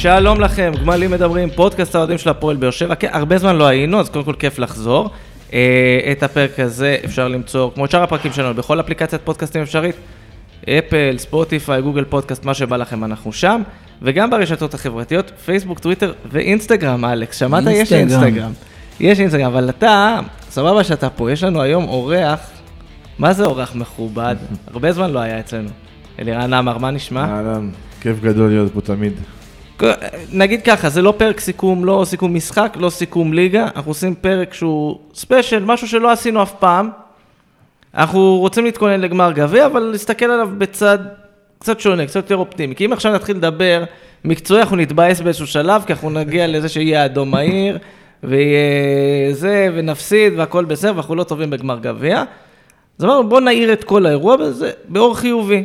שלום לכם, גמלים מדברים, פודקאסט האוהדים של הפועל באר שבע. כן, הרבה זמן לא היינו, אז קודם כל כיף לחזור. אה, את הפרק הזה אפשר למצוא, כמו את שאר הפרקים שלנו, בכל אפליקציית פודקאסטים אפשרית. אפל, ספוטיפיי, גוגל פודקאסט, מה שבא לכם, אנחנו שם. וגם ברשתות החברתיות, פייסבוק, טוויטר ואינסטגרם, אלכס. שמעת? יש אינסטגרם. אינסטגרם. יש אינסטגרם, אבל אתה, סבבה שאתה פה, יש לנו היום אורח, מה זה אורח מכובד? הרבה זמן לא היה אצלנו. אלירן עמר, מה נשמע? אהלן, כיף גדול להיות פה תמיד. נגיד ככה, זה לא פרק סיכום, לא סיכום משחק, לא סיכום ליגה, אנחנו עושים פרק שהוא ספיישל, משהו שלא עשינו אף פעם. אנחנו רוצים להתכונן לגמר גביע, אבל להסתכל עליו בצד קצת שונה, קצת יותר אופטימי. כי אם עכשיו נתחיל לדבר מקצועי, אנחנו נתבאס באיזשהו שלב, כי אנחנו נגיע לזה שיהיה אדום מהיר, ויהיה זה, ונפסיד, והכל בסדר, ואנחנו לא טובים בגמר גביע. אז אמרנו, בואו נעיר את כל האירוע בזה באור חיובי.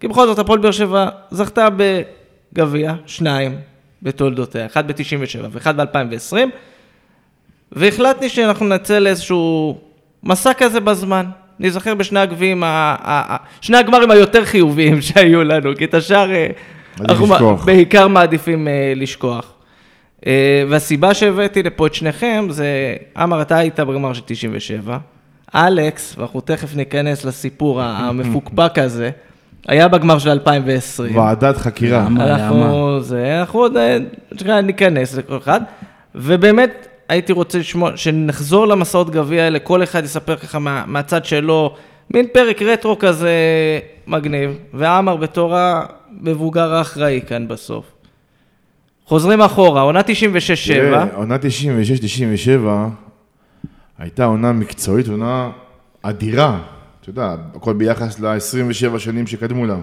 כי בכל זאת, הפועל באר שבע זכתה בגביע, שניים בתולדותיה, אחד ב-97 ואחד ב-2020, והחלטתי שאנחנו נצא לאיזשהו מסע כזה בזמן. ניזכר בשני הגביעים, שני הגמרים היותר חיוביים שהיו לנו, כי את השאר אה, אנחנו לשכוח. בעיקר מעדיפים אה, לשכוח. אה, והסיבה שהבאתי לפה את שניכם זה, עמר, אתה היית בגמר של 97, אלכס, ואנחנו תכף ניכנס לסיפור המפוקפק הזה, היה בגמר של 2020. ועדת חקירה. למה? אנחנו, זה, אנחנו עוד אה, ניכנס לכל אחד, ובאמת הייתי רוצה לשמוע, שנחזור למסעות גביע האלה, כל אחד יספר ככה מה, מהצד שלו, מין פרק רטרו כזה מגניב, ועמר בתור המבוגר האחראי כאן בסוף. חוזרים אחורה, עונה 96-7, תראה, עונה 96-97 הייתה עונה מקצועית, עונה אדירה. אתה יודע, הכל ביחס ל-27 שנים שקדמו לה.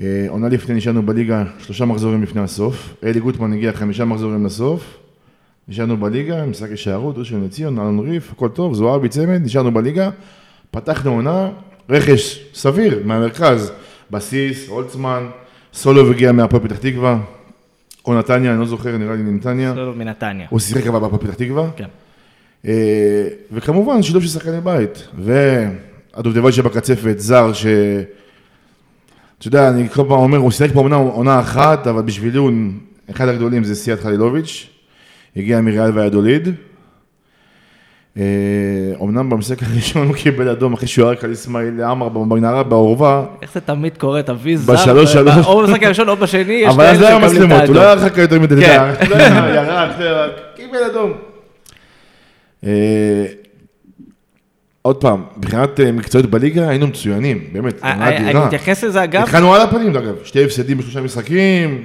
אה, עונה לפני נשארנו בליגה שלושה מחזורים לפני הסוף. אלי גוטמן הגיע חמישה מחזורים לסוף. נשארנו בליגה, משחק הישארות, ראשון לציון, אלון ריף, הכל טוב, זוהרבי צמד, נשארנו בליגה. פתחנו עונה, רכש סביר מהמרכז. בסיס, הולצמן, סולוב הגיע מהפועל פתח תקווה. או נתניה, אני לא זוכר, נראה לי נתניה. לא, מנתניה. הוא שיחק אבל בהפועל פתח תקווה. כן. אה, וכמובן, שילוב של שחקני בית. והדובדבן שבקצפת, זר, ש... אתה יודע, אני כל פעם אומר, הוא שיחק פה עונה, עונה אחת, אבל בשבילי הוא אחד הגדולים זה סיאט חלילוביץ'. הגיע מריאל והידוליד. אה, אומנם במשחק הראשון הוא קיבל אדום אחרי שהוא ירק על אסמאעיל עמר בנערה בעורבה, איך זה תמיד קורה, תביא זר, בשלוש, שלוש. או במשחק הראשון או בשני, יש אבל אז לא היה את מצלמות, הוא לא האדום. היה הרחק יותר מדי, כן. יודע, לא קיבל אדום. אה, עוד פעם, מבחינת אה, מקצועיות בליגה היינו מצוינים, באמת, עונה אני אני אדירה. מתייחס לזה אגב, התחלנו על הפנים, אגב, שתי הפסדים בשלושה משחקים,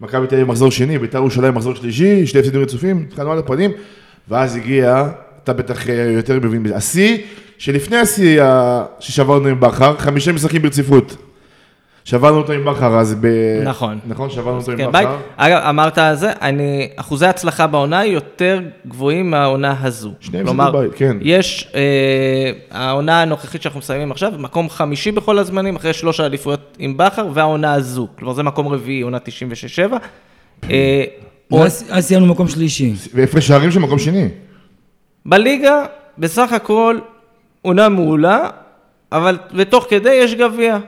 מכבי תל אביב מחזור שני, בית"ר ירושלים מחזור שלישי, שתי הפסדים רצופים, התחלנו על הפנים, ואז הגיע, אתה בטח אה, יותר מבין השיא, שלפני השיא ששברנו עם בכר, חמישה משחקים ברציפות. שברנו אותו עם בכר, אז ב... נכון. נכון, שברנו אותו עם כן, בית. בכר. אגב, אמרת על זה, אני, אחוזי הצלחה בעונה יותר גבוהים מהעונה הזו. שניהם כלומר, זה בבית, כן. יש, אה, העונה הנוכחית שאנחנו מסיימים עכשיו, מקום חמישי בכל הזמנים, אחרי שלוש האליפויות עם בכר, והעונה הזו. כלומר, זה מקום רביעי, עונה 96-7. אה, אז סיימנו מקום שלישי. והפרש שערים של מקום שני. בליגה, בסך הכל, עונה מעולה, אבל ותוך כדי יש גביע.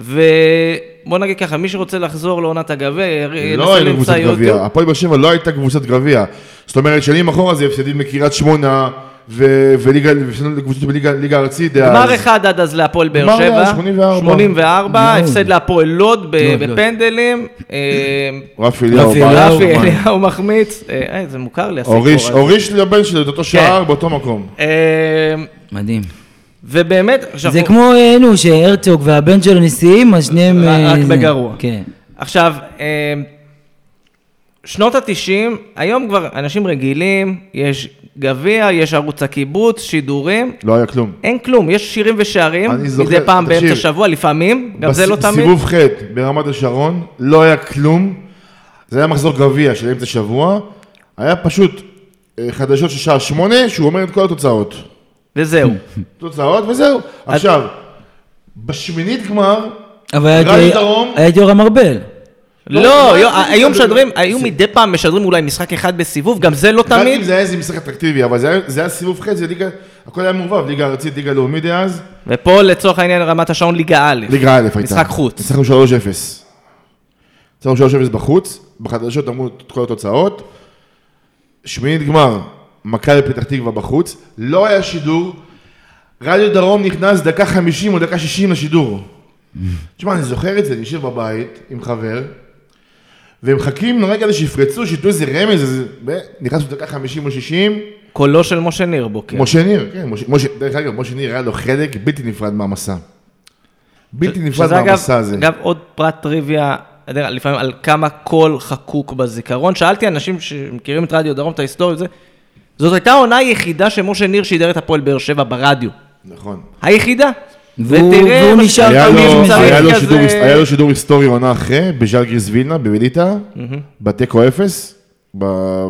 ובוא נגיד ככה, מי שרוצה לחזור לעונת הגביע, ינסה לא היינו למצוא קבוצת גביע. הפועל באר שבע לא הייתה קבוצת גביע. זאת אומרת, שנים אחורה זה הפסדים לקריית שמונה, ו- וליגה, והפסדנו לקבוצות בליגה ליגה ארצית. דאז. גמר אחד עד אז להפועל באר גמר שבע, היה 84. 84, מאוד. הפסד להפועל לוד. בפנדלים, אה, רפי אליהו, רפי מחמיץ, אה, אה, זה מוכר לי הסיפור הזה. הוריש לבן שלי את אותו שער באותו מקום. מדהים. ובאמת, עכשיו, זה כמו, אה, נו, שהרצוג והבן שלו נשיאים, אז שניהם... רק- אה. בגרוע. כן. עכשיו, אה, שנות התשעים, היום כבר אנשים רגילים, יש גביע, יש ערוץ הקיבוץ, שידורים, לא היה כלום. אין כלום, יש שירים ושערים, זוכר- מדי פעם תקשיב, באמצע שבוע, לפעמים, גם זה לא בס- תמיד. סיבוב ח' ברמת השרון, לא היה כלום. זה היה מחזור גביע של אמצע שבוע. היה פשוט אה, חדשות של שעה שמונה, שהוא אומר את כל התוצאות. וזהו. תוצאות וזהו. עכשיו, בשמינית גמר, אבל היה רדיו את- דרום. היה את יורם ארבל. לא, לא, זה- היו זה- משדרים, היו מדי פעם משדרים אולי משחק אחד בסיבוב, גם זה לא רק תמיד. אם זה היה איזה משחק אטרקטיבי, אבל זה היה- סיבוב ח', זה ליגה, הכל היה מעורבב, ליגה ארצית, ליגה לאומית דאז, ופה לצורך העניין רמת השעון ליגה א'. ליגה א' הייתה. משחק חוץ. ניצחנו 3-0. ניצחנו 3-0 בחוץ, בחדשות אמרו את כל התוצאות. שמינית גמר, מכבי פתח תקווה בחוץ, לא היה שידור, רדיו דרום נכנס דקה 50 או דקה 60 לשידור. תשמע, אני זוכר את זה, אני יושב בבית עם חבר, והם מחכים לרגע הזה שיפרצו, שייתנו איזה רמז, איזה... נכנסנו דקה 50 או 60, קולו של משה ניר בוקר. משה ניר, כן, משה, משה, דרך אגב, משה ניר היה לו חלק בלתי נפרד מהמסע. בלתי נפרד מהמסע הזה. אגב, עוד פרט טריוויה, לפעמים על כמה קול חקוק בזיכרון. שאלתי אנשים שמכירים את רדיו דרום, את ההיסטוריה, זה, זאת הייתה העונה היחידה שמשה ניר שידר את הפועל באר שבע ברדיו. נכון. היחידה. והוא- ותראה והוא מה נשאר היה, לו כזה- שידור, היה לו שידור היסטורי עונה אחרי, בז'לגריס וילנה, בוויליטה, בתיקו אפס,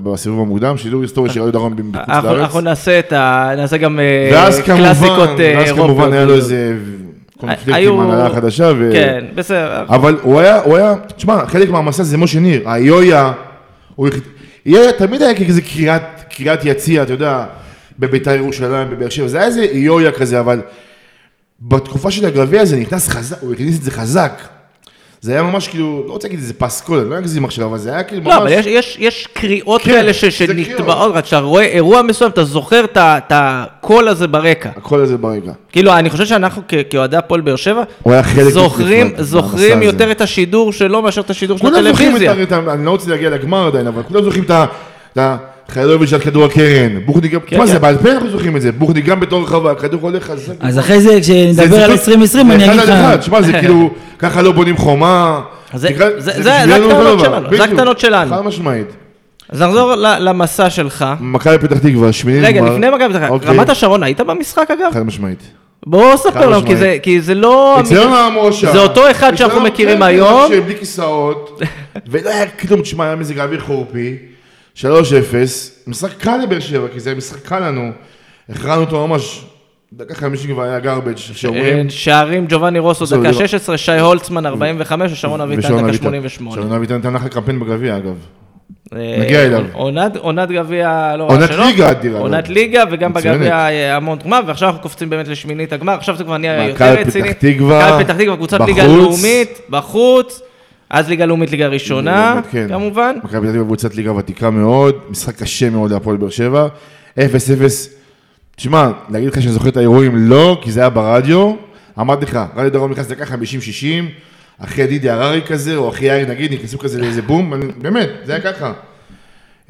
בסיבוב המוקדם, שידור היסטורי של רדיו דרום בחוץ אנחנו, לארץ. אנחנו נעשה את ה... נעשה גם אה, קלאסיקות אה, ואז כמובן. היה לו איזה קונפליקט היו- עם ההנהלה החדשה. כן, בסדר. אבל הוא היה, הוא היה, תשמע, חלק מהמסע זה משה ניר, היויה, הוא תמיד היה כזה קריאת, קריאת יציע, אתה יודע, בביתר ירושלים, בבאר שבע, זה היה איזה יויה כזה, אבל בתקופה של הגביע זה נכנס חזק, הוא הכניס את זה חזק. זה היה ממש כאילו, לא רוצה להגיד איזה פסקול, אני לא אגזים עכשיו, אבל זה היה כאילו ממש... לא, אבל יש, יש, יש קריאות כן, כאלה ש, זה שנתבעות, רק כשאתה רואה אירוע מסוים, אתה זוכר את הקול הזה ברקע. הכל הזה ברגע. כאילו, אני חושב שאנחנו כאוהדי הפועל באר שבע, זוכרים, זוכרים יותר הזה. את השידור שלו מאשר את השידור של כולם זוכרים הטלוויזיה. את ה- אני לא רוצה להגיע לגמר עדיין, אבל כולם זוכרים את ה... חיילוביץ' על כדור הקרן, בוכני גם, כן, מה כן. זה, בעל פה אנחנו זוכרים את זה, בוכני גם בתור רחבה, הכדור הולך חזק. אז אחרי זה, כשנדבר על פשוט- 2020, אני אגיד לך... שמע, זה כאילו, ככה לא בונים חומה. זה- הקטנות שלנו, זה. הקטנות שלנו. חד משמעית. אז נחזור למסע שלך. מכבי פתח תקווה, שמינית רגע. לפני מכבי פתח תקווה, אוקיי. רמת השרון, היית במשחק אגב? חד משמעית. בוא ספר לנו, כי. זה- כי זה לא... אצלנו המורשה. זה אותו אחד שאנחנו מכירים כן, היום. בלי כיסאות, ולא היה כלום, תשמע, היה מזג האוויר חורפי, 3-0, משחק קל לבאר שבע, כי זה משחק קל לנו, הכרענו אותו ממש, דקה 50 כבר היה garbage, שאומרים, אה, שערים ג'ובאני רוסו דקה לא. 16, שי הולצמן 45 ושרון אביטן דקה אביטן. 88. שרון אביטן נתן לך קמפיין בגביע אגב. אה, נגיע אליו. עונת- עונת גביע לא רע עונת שלו. ליגה אדירה. עונת ליגה וגם. בגביע אה, המון תרומה, ועכשיו אנחנו קופצים באמת לשמינית הגמר, עכשיו זה כבר נהיה יותר רציני. מכבי פתח תקווה, קבוצת ליגה. לאומית, בחוץ, אז ליגה לאומית, ליגה ראשונה, כן. כמובן. מכבי פתח תקווה קבוצת ליגה ותיקה מאוד, משחק קשה מאוד להפועל באר שבע, 0-0. תשמע, להגיד לך שאני זוכר את האירועים, לא, כי זה היה ברדיו. אמרתי לך, רדיו דרום נכנס דקה 50-60, אחרי דידי הררי כזה, או אחרי יאיר נגיד, נכנסו כזה לאיזה בום, אני- באמת, זה היה ככה.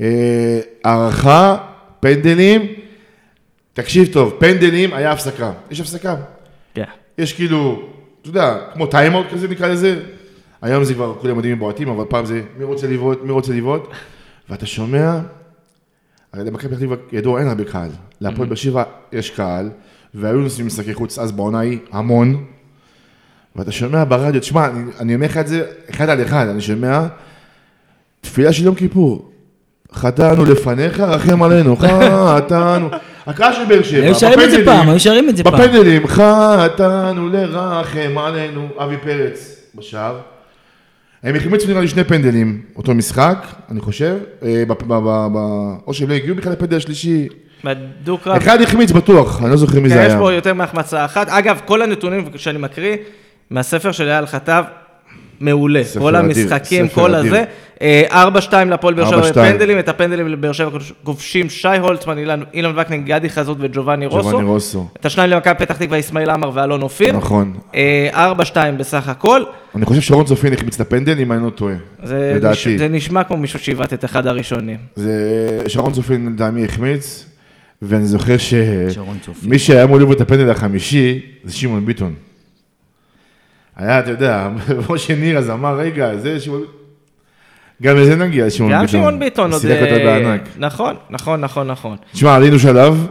אה, הערכה, פנדלים, תקשיב טוב, פנדלים, היה הפסקה. יש הפסקה. כן. יש כאילו, אתה יודע, כמו טיימאוט כזה נקרא לזה. היום זה כבר כולם יודעים בועטים, אבל פעם זה מי רוצה לבעוט, מי רוצה לבעוט. ואתה שומע, הרי למכבי פתח תקווה ידוע אין הרבה קהל. להפועל באר שבע יש קהל, והיו נוסעים משחקי חוץ אז בעונה ההיא המון. ואתה שומע ברדיו, תשמע, אני, אני אומר לך את זה אחד על אחד, אני שומע תפילה של יום כיפור. חטאנו לפניך, רחם עלינו, חטאנו. הקהל של באר שבע, היו שרים את זה פעם, היו שרים את זה פעם. בפנדלים, חטאנו לרחם עלינו, אבי פרץ בשער. הם החמיצו נראה לי שני פנדלים, אותו משחק, אני חושב, אה, או שהם לא הגיעו בכלל לפנדל השלישי. בדו-קרב. אחד החמיץ בטוח, אני לא זוכר מי כן, זה יש היה. פה יותר מהחמצה אחת. אגב, כל הנתונים שאני מקריא מהספר של אייל חטב, מעולה. כל המשחקים, כל. הזה. אה, 4-2 להפועל באר שבע 4-2. בפנדלים, את הפנדלים לבאר שבע כובשים שי הולצמן, אילן- אילן וקנין, גדי חזות וג'ובאני רוסו. ג'ובאני רוסו. את השניים למכבי פתח תקווה, אסמאעיל עמר ואלון אופיר. נכון. אה, 4-2 בסך הכל. אני חושב שרון צופין החמיץ את הפנדל, אם אני לא טועה. זה, נש... לדעתי. זה נשמע כמו מישהו שעיוות את אחד הראשונים. זה שרון צופין לטעמי החמיץ, ואני זוכר. שמי שהיה אמור לראות את הפנדל החמישי זה שמעון ביטון. היה, אתה יודע, משה ניר אז אמר, רגע, זה שמעון ביטון. גם לזה נגיע, לשמעון ביטון. גם שמעון ביטון עוד... סילק אותה אה, בענק. נכון, נכון, נכון, נכון. תשמע, עלינו שלב,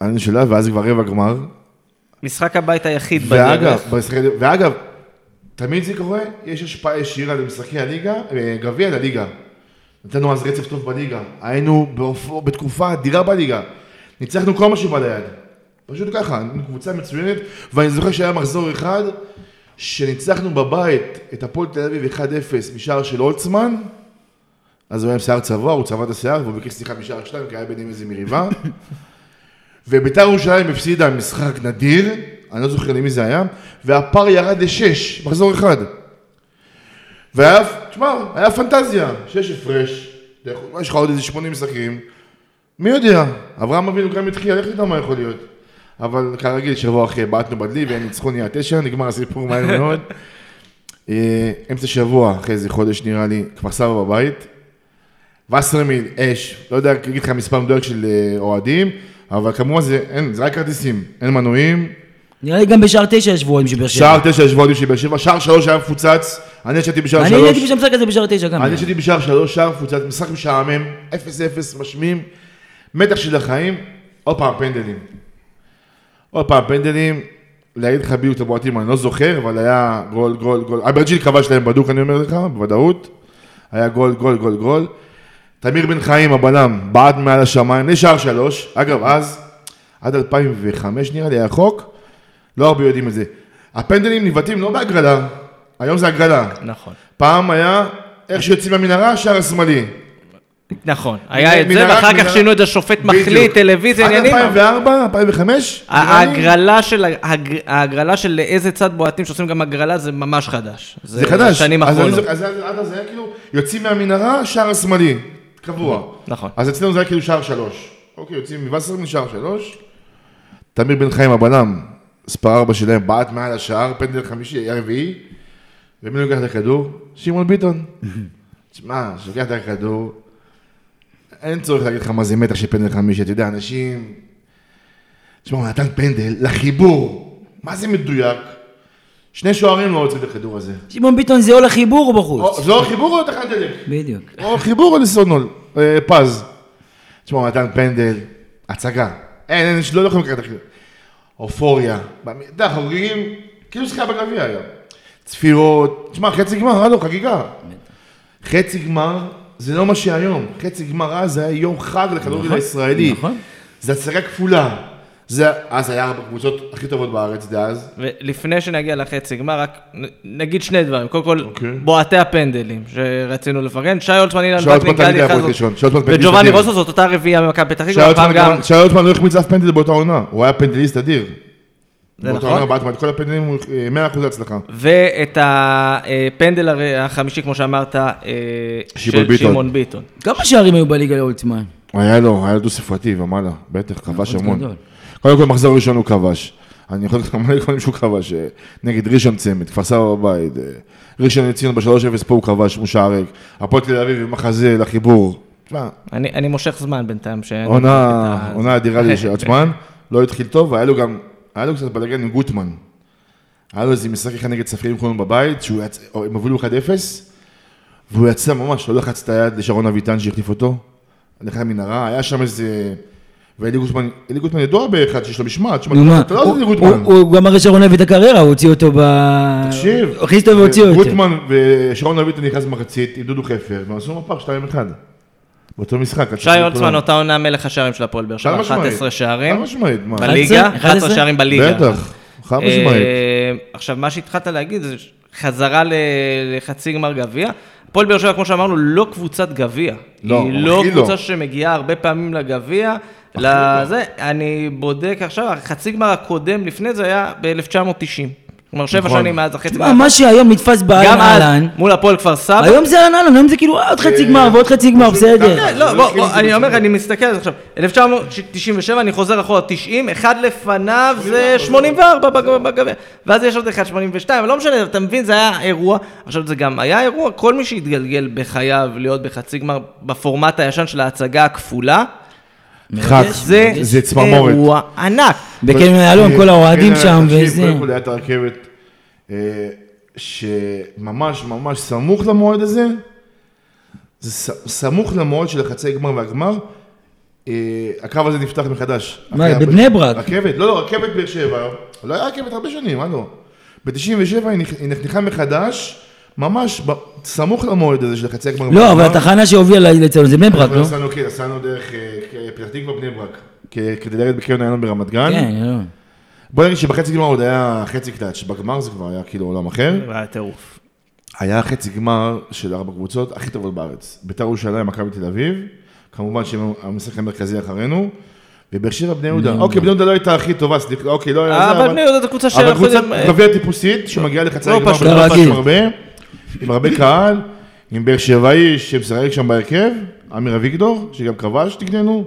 עלינו שלב, ואז כבר רבע גמר. משחק הבית היחיד בדרך. ואגב, תמיד זה קורה, יש השפעה ישירה למשחקי הליגה, אה, גביע לליגה. נתנו אז רצף טוב בליגה. היינו בתקופה אדירה בליגה. ניצחנו כל מה שבא ליד. פשוט ככה, קבוצה מצוינת, ואני זוכר שהיה מחזור אחד, שניצחנו בבית את הפועל תל אביב 1-0 משער של הולצמן, אז הוא היה עם שיער צבוע, הוא צבע את השיער, והוא ביקש סליחה משער שתיים, כי היה ביניהם איזה מריבה. וביתר ירושלים הפסידה משחק נדיר, אני לא זוכר למי זה היה, והפער ירד לשש, מחזור אחד. והיה, תשמע, היה פנטזיה, שיש הפרש, יש לך עוד איזה 80 משחקים, מי יודע, אברהם אבינו גם התחיל, איך תדע מה יכול להיות. אבל כרגיל, שבוע אחרי בעטנו בדלי והם ניצחו נהיה תשע, נגמר הסיפור מהר מאוד. אה, אמצע שבוע, אחרי איזה חודש נראה לי, כפר סבא בבית. וסרמיל, אש, לא יודע להגיד לך מספר מדויק של אה, אוהדים, אבל כמובן זה, אין, זה רק כרטיסים, אין מנויים. נראה לי גם בשער תשע ישבו עם שבאר שבע. שער תשע ישבו אוהדים של באר שבע, שער שלוש היה מפוצץ, אני ישבתי בשער אני הייתי שלוש. במשחק הזה בשער תשע גם. אני ישבתי בשער שלוש, שער מפוצץ, משחק משעמם, 0-0 משמים, מתח של החיים, עוד פעם פנדלים. עוד פעם פנדלים, להגיד לך בדיוק את הבועטים, אני לא זוכר, אבל היה גול, גול, גול. אברג'יל כבש להם בדוק, אני אומר לך, בוודאות. היה גול, גול, גול, גול. תמיר בן חיים, הבלם, בעט מעל השמיים, לשער שלוש. אגב, אז, עד 2005 נראה לי, היה חוק, לא הרבה יודעים את זה. הפנדלים נבעטים לא בהגרלה, היום זה הגרלה. נכון. פעם היה, איך שיוצאים מהמנהרה, שער השמאלי. נכון. היה את זה, ואחר כך שינו את זה, שופט בדיוק. מחליט, טלוויזיה, עד עניינים. 2004, 2005, נראה לי, ההגרלה של, איזה צד בועטים שעושים גם הגרלה זה ממש חדש. זה חדש. שנים אז אני האחרונות. זוכר- אז עד אז היה כאילו, יוצאים מהמנהרה, שער השמאלי. קבוע. נכון. אז אצלנו זה היה כאילו שער שלוש. אוקיי, יוצאים מווסרמן שער שלוש. תמיר בן חיים הבלם, מספר ארבע שלהם, בעט מעל השער, פנדל חמישי, היה רביעי. ומי לוקח את הכדור? שמעון ביטון. תשמע, שלוקח את הכדור, אין צורך להגיד לך מה זה מתח של פנדל חמישי, אתה יודע, אנשים... תשמע, הוא נתן פנדל לחיבור, מה זה מדויק? שני שוערים לא רוצים את הכדור הזה. שמעון ביטון זה או לחיבור או או- בחוץ. זה או חיבור או תחנת דלק. בדיוק. או חיבור או לסונול, אה, פז. תשמע, הוא נתן פנדל, הצגה. אין, אין, לא יכולים לקחת את הכדור. אופוריה. אתה יודע, חוגגים, כאילו שיחקה בגביע היום. צפירות, תשמע, חצי גמר, הלו, חגיגה. חצי גמר זה לא מה שהיום. חצי גמר אז זה היה יום חג לכדורגל הישראלי. נכון. זה הצגה כפולה. זה, אז היה ארבע קבוצות הכי טובות בארץ דאז. ולפני שנגיע לחצי גמר, רק נגיד שני דברים. קודם כל, אוקיי. בועטי הפנדלים שרצינו לפרגן. שי אולצמן, אילן וקנין, גדי חזות וג'ובאני. רוסו זאת אותה רביעייה במכבי פתח תקווה, שי אולצמן לא החמיץ אף פנדל באותה עונה. הוא היה פנדליסט אדיר. זה באותה נכון. עונה בעט את כל הפנדלים, הוא אה, 100% הצלחה. ואת הפנדל החמישי, כמו שאמרת, אה, של ביטון. שמעון ביטון. כמה שערים היו בליגה לאולצמן? היה לו, היה לו דו ספרתי ומעלה, בטח, כבש המון. קודם כל, מחזור ראשון הוא כבש. אני יכול להגיד לך מלא דברים שהוא כבש, אה, נגד ראשון צמד, כפר סבא בבית, ראשון לציון ב-3-0 פה הוא כבש, הוא שער ריק, הפועל תל אביב עם מחזה לחיבור. תשמע, אני אני מושך זמן בינתיים. עונה עונה אדירה לי של עצמן, לא התחיל טוב, והיה לו גם, היה לו קצת בלאגן עם גוטמן. היה לו איזה משחק אחד נגד צפרירים כולנו בבית, שהוא יצא, הם הובילו 1-0, והוא יצא ממש, לא לחץ את היד לשרון אביטן שהחליף אותו, הלך למנהרה, היה שם איזה... ואלי גוטמן, אלי גוטמן ידוע באחד שיש לו משמעת, מה, אתה לא יודע אלי גוטמן. הוא גם הרי שרון את הקריירה, הוא הוציא אותו ב... תקשיב, הכניס אותו והוציא אותו. גוטמן ושרון אביטן נכנס במחצית עם דודו חפר, והם עשו מפח 2-1. באותו משחק. שי אולצמן, אותה עונה מלך השערים של הפועל באר שבע, חד משמעית. 11 שערים. חד משמעית, מה? בליגה, 11? 11 שערים בליגה. בטח, חד משמעית. אה, עכשיו, מה שהתחלת להגיד זה חזרה לחצי גמר גביע. הפועל באר שבע, כמו שאמרנו, לא קבוצת גביע. לא, היא לא הכי לא. קבוצה שמגיעה הרבה פעמים לגביע. לזה, אני בודק עכשיו, החצי גמר הקודם לפני זה היה ב-1990. כלומר, שבע נכון. שנים מאז החצי גמר. מה שהיום נתפס אז, אהלן, מול הפועל כפר סבא. היום זה אהלן אהלן, היום זה כאילו עוד חצי גמר ועוד חצי גמר, בסדר. לא, בוא, אני אומר, אני מסתכל על זה עכשיו. 1997, אני חוזר אחורה 90, אחד לפניו זה 84 בג- בגביע. ואז יש עוד אחד 82, אבל לא משנה, אתה מבין, זה היה אירוע. עכשיו, זה גם היה אירוע, כל מי שהתגלגל בחייו להיות בחצי גמר בפורמט הישן של ההצגה הכפולה, חד, זה זה צמרמורת. אירוע ענק. בקניון איילון, כל האוהדים כן, שם וזה. קודם כל היה את הרכבת, אה, שממש ממש סמוך למועד הזה, זה סמוך למועד של החצי גמר והגמר, אה, הקו הזה נפתח מחדש. מה, בבני ברק? רכבת, לא, לא, רכבת באר שבע, לא היה רכבת הרבה שנים, מה לא? ב-97 היא נכ- היא נחנכה מחדש, ממש ב- סמוך למועד הזה של החצי הגמר. לא, אבל. התחנה שהובילה לצלנו זה בני ברק, לא? נסענו, כן, נסענו דרך אה, פתח תקווה בני ברק, כדי לרדת בקרן איילון ברמת גן. כן, לא. בוא נגיד שבחצי גמר עוד היה חצי קלאץ', בגמר זה כבר היה כאילו עולם אחר. זה היה טירוף. היה חצי גמר של ארבע קבוצות הכי טובות בארץ. בית"ר ירושלים, מכבי תל אביב, כמובן שהם המשחק המרכזי אחרינו, ובאר שבע בני יהודה. אוקיי, בני יהודה לא הייתה הכי טובה, סליחה, אוקיי, לא היה זה, אבל בני יהודה זו קבוצה אבל שאנחנו קבוצה יודעים... גביע טיפוסית, שמגיעה לחצי לא הגמר פשוט, לא. פשוט הרבה. עם הרבה קהל, עם באר שבעי שמשחק שם בהרכב, אמיר אביגדור, שגם כבש תקננו,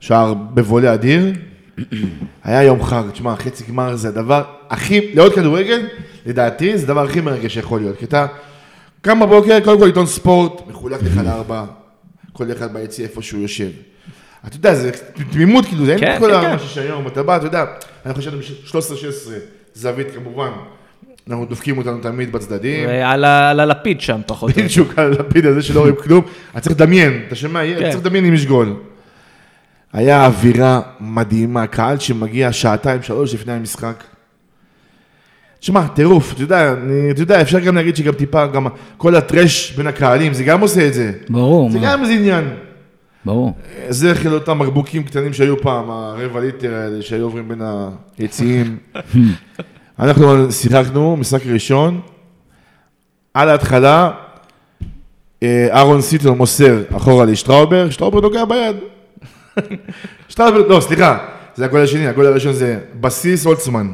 שער בבולה אדיר. היה יום חג, תשמע, חצי גמר זה הדבר הכי, לעוד כדורגל, לדעתי, זה הדבר הכי מרגש שיכול להיות. כי אתה קם בבוקר, קודם כל עיתון ספורט, מחולק לך לארבע, כל אחד ביציע איפה שהוא יושב. אתה יודע, זה תמימות, כאילו, זה אין כן, את כל כן, מה כן. שיש היום, אתה בא, אתה יודע, אנחנו חשבנו ב-13-16, זווית כמובן, אנחנו דופקים אותנו תמיד בצדדים. ועל ה- על הלפיד שם פחות. או יותר. בדיוק על הלפיד הזה שלא רואים כלום, אתה צריך לדמיין, אתה שומע, כן. צריך לדמיין אם יש גול. היה אווירה מדהימה, קהל שמגיע שעתיים, שלוש לפני המשחק. תשמע, טירוף, אתה יודע, אני- אתה יודע, אפשר גם להגיד שגם טיפה, גם כל ה trash בין הקהלים, זה גם עושה את זה. ברור, זה מה, גם איזה עניין. ברור. זה חלק אותם בקבוקים קטנים שהיו פעם, הרבע ליטר האלה שהיו עוברים בין היציעים. אנחנו שיחקנו, משחק ראשון, על ההתחלה, אה, אהרון סיטון מוסר אחורה לשטראובר, שטראובר נוגע ביד. שטראובר, לא, סליחה, זה הגול השני, הגול הראשון זה בסיס הולצמן.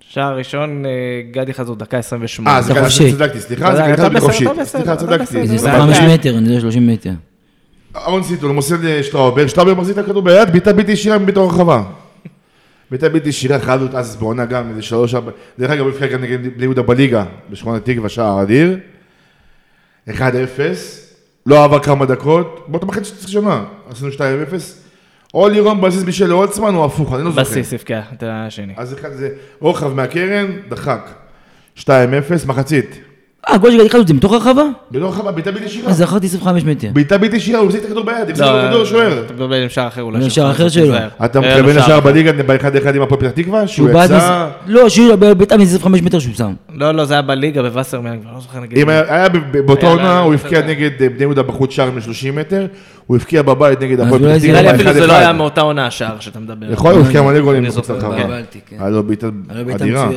שער ראשון, אה, גדי חזות, דקה 28. אה, זה אתה ככה, חופשי. צדקתי, סליחה, זה יודע, ככה אתה בסדר, חופשי. אתה בסדר, סליחה, צדקתי. זה אבל- 25 דקה. מטר, אני יודע 30 מטר. אהרון סיטון מוסר לשטראובר, שטראובר מחזיק את הכדור ביד, בעיטה בלתי ישירה מתוך הרחבה. בעיטה בלתי ישירה, חייבת אז בעונה גם, איזה שלוש, ארבע, דרך אגב, הוא הבקיע גם נגד בני יהודה בליגה, בשכונת תקווה, שער אדיר. 1-0, לא עבר כמה דקות, באותה מחצית ראשונה, עשינו 2-0. או לירון בסיס בשל הולצמן או הפוך, אני לא זוכר. בסיס הבקיע את השני. אז אחד זה רוחב מהקרן, דחק. 2-0, מחצית. אה, גול שגדי חלוץ זה מתוך הרחבה? בתוך הרחבה, בעיטה בלתי ישירה. אז זכרתי 25 מטר. בעיטה בלתי ישירה, הוא החזיק את הכדור ביד, החזיק את הכדור לשוער. אתה מדבר עם שער אחר אולי. עם שער אחר שלו. אתה מתכוון שער לשער. בליגה באחד אחד עם הפועל פתח תקווה? שהוא יצא... לא, שהוא בעיטה מ-25 מטר שהוא שם. לא, לא, זה היה בליגה בווסרמן, כבר לא זוכר נגיד. אם היה באותה עונה, הוא. הבקיע נגד אה, בני יהודה בחוץ שער מ-30 מטר, הוא הבקיע בבית נגד הפועל פתח זה- תקווה. נראה לי אפילו זה לא. היה מאותה עונה השער שאתה מדבר. יכול להיות, הוא הבקיע מלא גולים מחוץ. כן. כן. היה לו בעיטה אדירה. גם,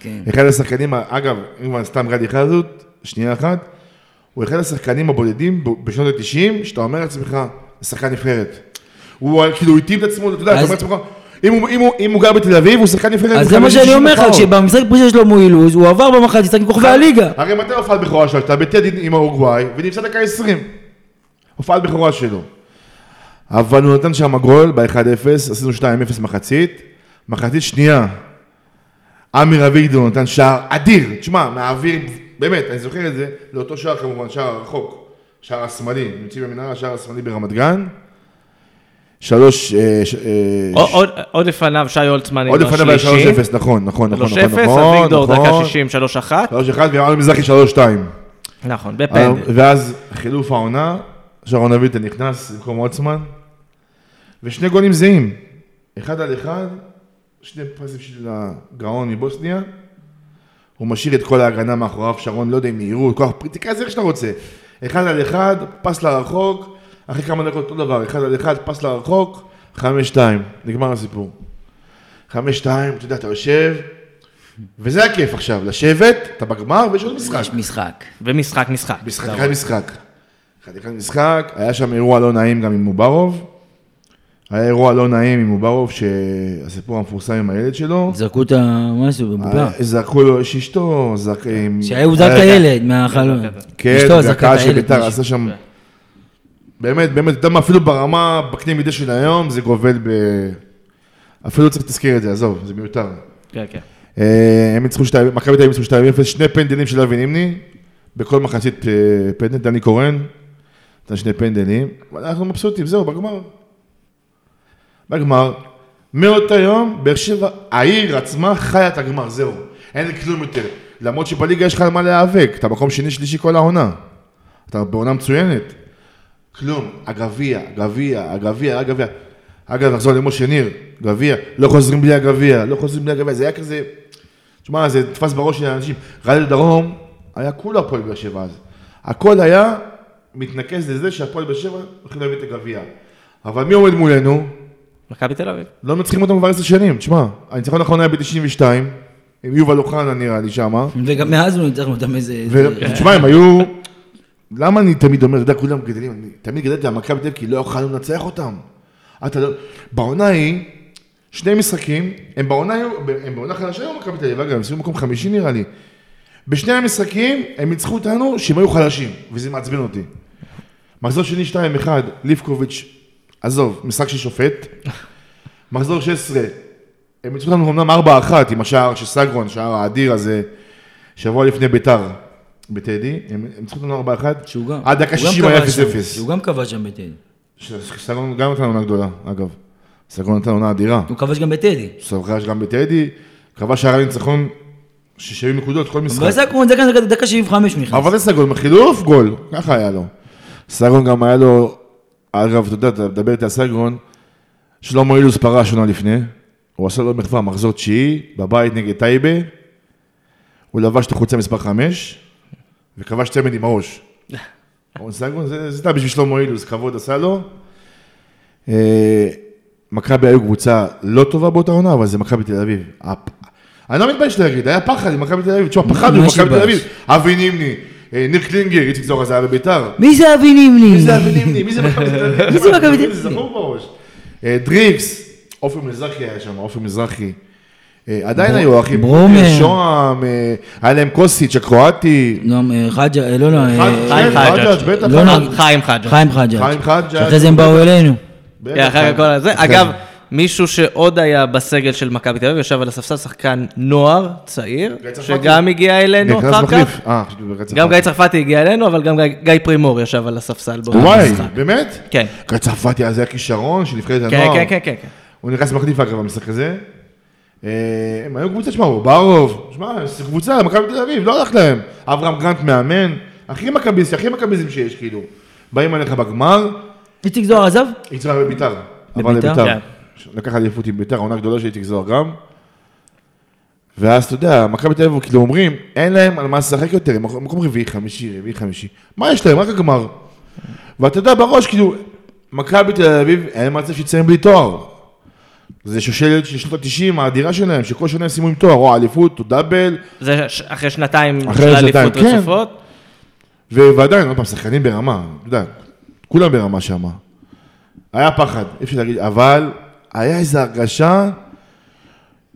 כן. אחד השחקנים, אגב, אם כבר סתם גדי חזות, שנייה אחת, הוא אחד השחקנים הבודדים בשנות ה-90, שאתה אומר לעצמך, זה שחקן נבחרת. הוא כאילו התאים את עצמו, אתה יודע, אתה אומר לעצמך, אם הוא- אם הוא- אם הוא גר בתל אביב, הוא שחקן נבחרת. אז זה מה שאני אומר לך, כשבמשחק פרישה שלו מול אילוז, הוא עבר במחצית, שיחק עם כוכבי הליגה. הרי מתי הופעת בכורה שלו? אתה בטדי עם האורוגוואי, ונמצא דקה 20. הופעת בכורה שלו. אבל הוא נתן שם גול ב-1-0, עשינו 2-0 מחצית. מחצית שנייה, אמיר אביגדור נתן שער אדיר. תשמע, מהאוויר, באמת, אני זוכר את זה, לאותו שער כמובן, שער רחוק. שער השמאלי, נמצאים במנהרה, שער השמאלי ברמת גן. שלוש, אה, אה, עוד- לפניו שי הולצמן עם עוד לפניו היה השלישי. 3-0, נכון, נכון, נכון, 3-0, נכון, נכון, אביגדור דקה נכון. 60, 3-1. 3-1 ואמרנו מזרחי 3-2. נכון, בפנדל. ואז חילוף העונה, שרון אביטן נכנס במקום הולצמן, ושני גולים זהים, אחד על אחד, שני פסים של הגאון מבוסניה, הוא משאיר את כל ההגנה מאחוריו, שרון, לא יודע מהירות, כוח, תקרא לזה איך שאתה רוצה. אחד על אחד, פס לרחוק, אחרי כמה דקות אותו דבר, אחד על אחד, פס לרחוק, חמש שתיים, נגמר הסיפור. חמש שתיים, אתה יודע, אתה יושב, וזה הכיף עכשיו, לשבת, אתה בגמר ויש עוד משחק. יש משחק. ומשחק, משחק. משחק אחד משחק. אחד משחק, היה שם אירוע לא נעים גם עם מוברוב. היה אירוע לא נעים עם מוברוב, שהסיפור המפורסם עם הילד שלו. זרקו את המשהו בבובה. אה, זרקו לו, יש אשתו, זרק... שהיו זרק את היה- הילד מהחלון. כן, זרקה והקהל של. בית"ר משהו. עשה שם... באמת, באמת, אתה יודע מה, אפילו ברמה, בקנה מידה של היום, זה גובל ב... אפילו צריך לתזכר את זה, עזוב, זה מיותר. כן, כן. אה, הם ניצחו מכבי תל אביב ניצחו 2-0, שני פנדלים של אבי נימני, בכל מחצית אה, פנדל, דני קורן, נתן שני פנדלים, ואנחנו מבסוטים, זהו, בגמר. בגמר, מאותו יום, באר שבע, העיר עצמה חיה את הגמר, זהו, אין כלום יותר. למרות שבליגה יש לך על מה להיאבק, אתה מקום שני שלישי כל העונה. אתה בעונה מצוינת. כלום, הגביע, הגביע, הגביע, הגביע. אגב, נחזור למשה ניר, גביע, לא חוזרים בלי הגביע, לא חוזרים בלי הגביע, זה היה כזה, תשמע, זה נתפס בראש של האנשים. רדיו דרום, היה כולו הפועל באר שבע אז. הכל היה מתנקז לזה שהפועל באר שבע הולכים להביא את הגביע. אבל מי עומד מולנו? מכבי תל אביב. לא מנצחים אותם כבר עשר שנים, תשמע, הניצחון האחרון היה ב-92, עם יובל אוחנה נראה לי שמה. וגם מאז הוא ניצחנו אותם איזה... ותשמע, הם היו... למה אני תמיד אומר, אתה יודע, כולם גדלים, אני תמיד גדלתי על מכבי תל אביב כי לא יכולנו לנצח אותם. אתה לא... בעונה היא, שני משחקים, הם בעונה חדשה היו מכבי תל אביב, אגב, הם עשו מקום חמישי נראה לי. בשני המשחקים הם ניצחו אותנו שהם היו חלשים, וזה מעצבן אותי. מחזור שני 2-1, ליפקוביץ', עזוב, משחק של שופט. מחזור 16, הם ניצחו אותנו אמנם 4-1 עם השער של סגרון, שער האדיר הזה, שבוע לפני ביתר. בטדי, הם ניצחו אותנו 4-1, שהוא גם, עד דקה 60 היה 0-0. שהוא גם כבש שם בטדי. סגרון גם נתן עונה גדולה, אגב. סגרון נתן עונה אדירה. הוא כבש גם בטדי. הוא כבש גם בטדי, כבש שער הניצחון 60 נקודות כל משחק. אבל ועשה כמו דקה, דקה 75 הוא נכנס. אבל זה סגול, מחילוף גול, ככה היה לו. סגרון גם היה לו, אגב, אתה יודע, אתה מדבר איתי על סגרון, שלמה אילוז פרש שנה לפני, הוא עשה לו מחווה, מחזור תשיעי, בבית נגד טייבה, הוא לבש את החולצה מספר 5, וכבש צמד עם הראש. סגרון, זה הייתה בשביל שלמה אילוז, כבוד עשה לו. אה, מכבי היו קבוצה לא טובה באותה עונה, אבל זה מכבי תל אביב. אני לא מתבייש להגיד, היה פחד עם מכבי תל אביב. תשמע, פחדנו עם מכבי תל? אביב. אבי נימני, אה, ניר קלינגר, איציק זוהר זה היה בביתר. מי זה אבי נימני? מי זה אבי נימני? מי זה מכבי תל אביב? מי זה מכבי תל אביב? זה זכור בראש. אה, דריקס, עופר מזרחי היה שם, עופר מזרחי. אה, עדיין היו אחים. שוהם, היה להם קוסיץ' הקרואטי. חג'ה, לא, לא, חיים. בטח. חג'ה. חיים חג'ה. חיים חג'ג'. שאחרי זה הם באו אלינו. אחרי. אחרי אגב. מישהו שעוד היה בסגל של מכבי תל אביב, ישב על הספסל, שחקן נוער, צעיר. שגם הגיע אלינו אחר. כך. אה, גם גיא צרפתי הגיע אלינו, אבל גם גיא- פרימור ישב על הספסל באותו וואי, משחק. באמת? כן. גיא צרפתי, אז היה כישרון של נבחרת כן, הנוער. כן, כן, כן. כן. הוא נכנס מחליף אגב במשחק הזה. אה, הם היו קבוצה, שמע, ברוב, שמע, זו קבוצה, מכבי תל אביב, לא הלך להם. אברהם גרנט מאמן, הכי מכביסט, הכי מכביזם שיש, כאילו. באים עליך בגמר, איציק זוהר עזב? איציק זוהר בביתר. עבר בביתר? לביתר. לקח אליפות עם ביתר, עונה גדולה של איציק זוהר גם. ואז אתה יודע, מכבי תל אביב כאילו אומרים, אין להם על מה לשחק יותר, הם מקום רביעי, חמישי, רביעי, חמישי. מה יש להם? רק הגמר. ואתה יודע בראש, כאילו, מכבי תל אביב, אין מצב שיצאים בלי תואר. זה שושלת של שנות ה-90, האדירה שלהם, שכל שנה הם סיימו עם תואר, או אליפות, או דאבל, זה אחרי שנתיים אחרי של אליפות כן. רצופות. ועדיין, עוד פעם, שחקנים ברמה, אתה יודע, כולם ברמה שם. היה פחד, אי אפשר להגיד, אבל היה איזו הרגשה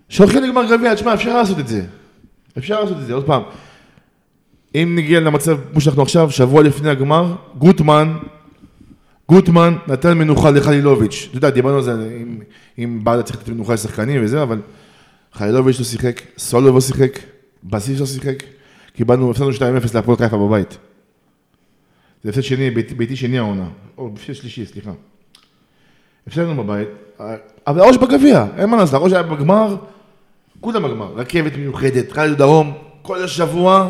שהולכים לגמר גביע, תשמע, אפשר לעשות את זה. אפשר לעשות את זה, עוד פעם. אם נגיע למצב כמו שאנחנו עכשיו, שבוע לפני הגמר, גוטמן, גוטמן נתן מנוחה לחלילוביץ'. אתה יודע, דיברנו על זה, אם, אם ברדה צריך לתת מנוחה לשחקנים וזה, אבל חלילוביץ' לא שיחק, סולוב לא שיחק, בסיס לא שיחק. קיבלנו, הפסדנו 2-0 להפועל חיפה בבית. זה הפסד שני, בית- ביתי שני העונה, או הפסד שלישי, סליחה. הפסדנו בבית, אבל הראש בגביע, אין מה לעשות, הראש היה בגמר, כולם בגמר, רכבת מיוחדת, רדיו דרום, כל השבוע,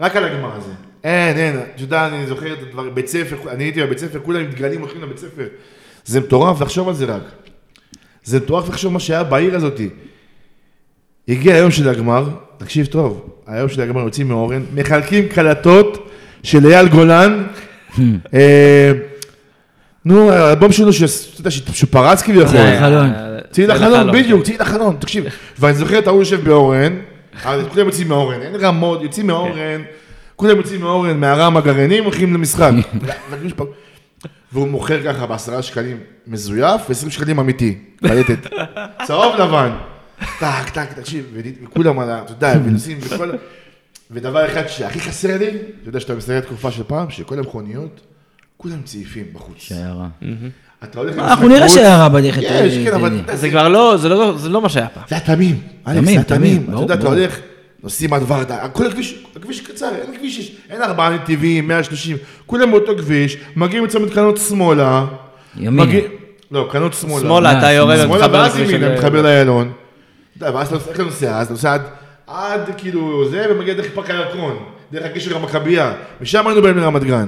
רק על הגמר הזה. אין, אין, אתה יודע, אני זוכר את הדבר, בית ספר, אני הייתי בבית ספר, כולם עם דגלים הולכים לבית ספר. זה מטורף לחשוב על זה רק. זה מטורף לחשוב מה שהיה בעיר הזאתי. הגיע היום של הגמר, תקשיב טוב, היום של הגמר יוצאים מאורן, מחלקים קלטות של אייל גולן. נו, האלבום שלו, ש- אתה יודע, ש- שפרץ כביכול. זה היה חלון. צאי לחלון, לחלון, בדיוק, צאי לחלון, תקשיב. ואני זוכר את ההוא יושב באורן, אז כולם יוצאים מאורן, אין רמות, יוצאים מאורן, כולם יוצאים מאורן, מהרם הגרעינים, הולכים למשחק. והוא מוכר ככה בעשרה שקלים מזויף, ו-20 שקלים אמיתי, קלטת. צהוב לבן. טק, טק, תקשיב, וכולם על ה... אתה יודע, ונוסעים וכל... ודבר אחד שהכי חסר לי, אתה יודע שאתה מסתכל תקופה של פעם, שכל המכוניות, כולם צעיפים בחוץ. שיירה. אתה הולך אנחנו למשחק נראה שיירה בדרך. יש, כן, אבל... זה כבר לא, זה לא, זה לא מה שהיה פעם. זה התמים, אלכס, תמים, זה התמים. תמים, אתה יודע, אתה. הולך, נוסעים עד ורדה, כל הכביש, הכביש קצר, אין כביש, יש- אין ארבעה נתיבים, 130, כולם באותו כביש, מגיעים לצומת קרנות שמאלה. מגיע- לא, קרנות שמאלה. שמאלה, אתה אה, יורד שמאלה ואז ימינה, מתחבר לאיילון. ואז אתה נוסע, איך אתה נוסע? אז אתה נוסע עד, עד כאילו זה, ומגיע דרך פארק הירקון, דרך הגשר המכבייה, ושם היינו באים לרמת גן.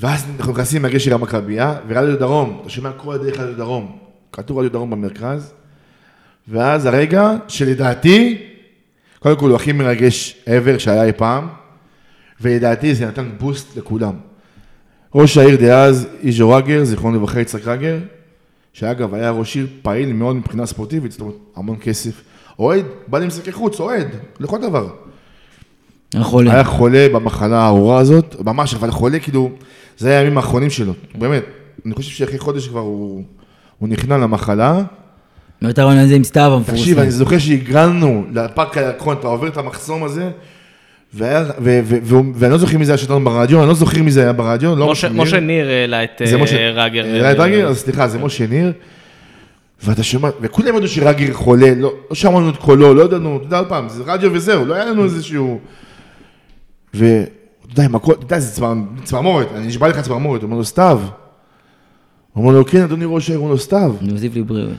ואז אנחנו נכנסים מהגשר המכבייה, ורדיו דרום, אתה שומע כל הדרך רדיו דרום. כתוב רדיו דרום במרכז, ואז הרגע שלדעתי, קודם כל הוא הכי מרגש ever שהיה אי פעם, ולדעתי זה נתן בוסט לכולם. ראש העיר דאז, איז'ו רגר, זיכרונו לברכה יצחק רגר, שאגב היה ראש עיר פעיל מאוד מבחינה ספורטיבית, זאת אומרת, המון כסף. אוהד, בא לי משחקי חוץ, אוהד, לכל דבר. החולה. היה חולה במחלה הארורה הזאת, ממש, אבל חולה כאילו, זה היה הימים האחרונים שלו, באמת. אני חושב שאחרי חודש כבר הוא, הוא נכנע למחלה, ואת הרעיון הזה עם סתיו המפורסם. תקשיב, אני זוכר שהגענו לפארק הירקון, אתה עובר את המחסום הזה, והיה- ו- ו- ו- ואני לא זוכר מי זה היה שלנו ברדיו, אני לא זוכר מי זה היה ברדיו, לא משה-. משה ניר העלה את אה, רגר. העלה את רגר? אז סליחה, זה משה ניר. ואתה שומע, וכולם ידעו שרגר חולה, לא, לא שמענו את קולו, לא ידענו, אתה יודע, עוד פעם, זה רדיו וזהו, לא היה לנו איזשהו... ואתה יודע, עם הכל, אתה יודע, זה צמר- צמרמורת, אני נשבע לך צמרמורת, אומר לו, סתיו. אומר לו, כן, אדוני ראש העיר, אומר לו, סתיו. נוסיף לי בריאות.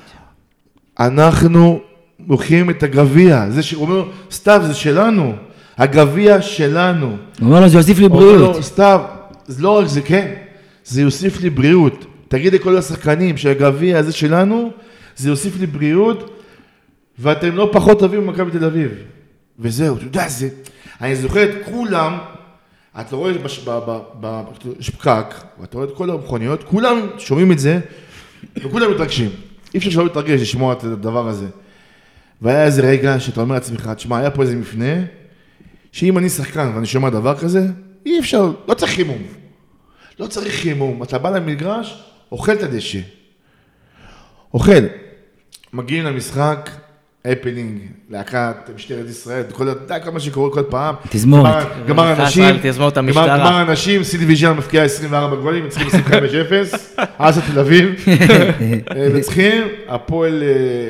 אנחנו לוקחים את הגביע, זה שהוא אומר, סתיו, זה שלנו, הגביע שלנו. הוא אומר לו, זה יוסיף לי הוא אומר בריאות. לו, סתיו, זה לא רק זה, כן, זה יוסיף לי בריאות. תגיד לכל השחקנים שהגביע הזה שלנו, זה יוסיף לי בריאות, ואתם לא פחות טובים ממכבי תל אביב. וזהו, אתה יודע, זה... אני זוכר את כולם, אתה רואה, בש, ב, ב, ב, יש פקק, ואתה רואה את כל המכוניות, כולם שומעים את זה, וכולם מתרגשים. אי אפשר שלא להתרגש לשמוע את הדבר הזה. והיה איזה רגע שאתה אומר לעצמך, תשמע, היה פה איזה מפנה, שאם אני שחקן ואני שומע דבר כזה, אי אפשר, לא צריך חימום. לא צריך חימום. אתה בא למגרש, אוכל את הדשא. אוכל. מגיעים למשחק, הפנינג, להקת משטרת ישראל, כל, אתה יודע כל מה שקורה כל פעם. תזמורת. גמר- נכנס אנשים, גמר- המשטרה. גמר אנשים, סידי ויז'אן מפקיע 24 גולים, צריכים 25-0, אסה תל אביב. אה, וצריכים, הפועל אה,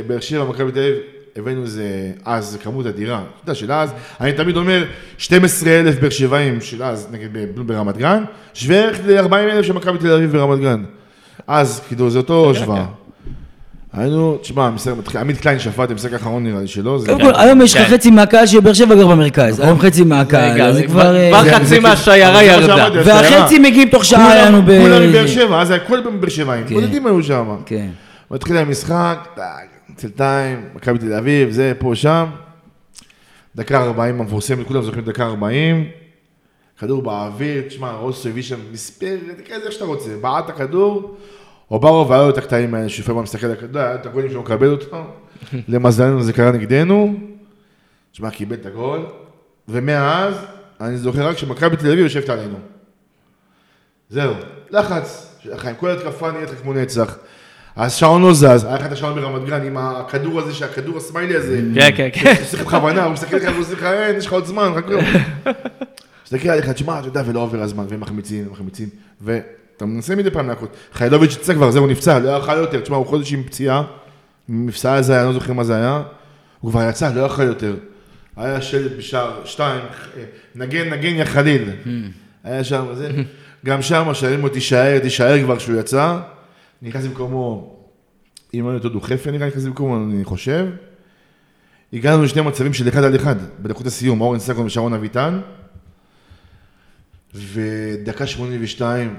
באר שבע, מכבי תל אביב, הבאנו איזה, אז כמות אדירה. אתה יודע, של אז, אני תמיד אומר, 12 אלף באר שבעים של אז, נגיד ברמת גן, שווה ערך ל-40 אלף של מכבי תל אביב ברמת גן. אז, כאילו, זה אותו השוואה. היינו, תשמע, המשחק מתחיל, עמית קליין שפט, המשחק האחרון נראה לי זה... קודם כל, היום יש לך כן. חצי מהקהל שבאר שבע גר במרכז, היום חצי מהקהל, אז זה כבר- כבר... אה, חצי מהשיירה ירדה. והחצי מגיעים תוך שעה כולם- לנו ב... כולם מבאר שבע, אז הכל מבאר שבעים, בודדים היו שם. כן. מתחיל המשחק, טאק, צלתיים, מכבי תל אביב, זה פה, שם. דקה 40 המפורסמת, כולם זוכרים דקה 40. כדור באוויר, תשמע, רוסו הביא שם מספר, תקרא לזה איך שאתה רוצה, בעט הכדור, אוברוב היה לו את הקטעים האלה, שלפעמים מסתכל על הכדור, היה את הגולים שלו מקבל אותו, למזלנו זה קרה נגדנו, תשמע, קיבל את הגול, ומאז, אני זוכר רק שמכבי תל אביב יושבת עלינו. זהו, לחץ, שלכם, כל התקפה נהיית כמו נצח. השעון לא זז, היה לך את השעון ברמת גן עם הכדור הזה, שהכדור הסמיילי הזה, כן, כן, כן. הוא עושה לך בכוונה, הוא מסתכל עליך ועושה לך, אין, יש לך עוד זמן, רק כלום. מסתכל עליך, תשמע, אתה יודע, ולא עובר הזמן, והם מחמיצים, מחמיצים, ואתה מנסה מדי פעם להכות. חיילוביץ' יצא כבר, זהו, נפצע, לא יכל יותר, תשמע, הוא חודש עם פציעה, עם הזה, אני לא זוכר מה זה היה, הוא כבר יצא, לא יכל יותר. היה שלט בשער שתיים, אה, נגן, נגן יא חליל. היה שם, זה, גם שם, שואלים אותי, תישאר, תישאר כבר כשהוא יצא. נכנס במקומו, אם לא אותו דוחפיה נראה נכנס במקומו, אני חושב. הגענו לשני מצבים של אחד על אחד, בדקות הסיום, אורן סגון ושרון אביטן. ודקה 82,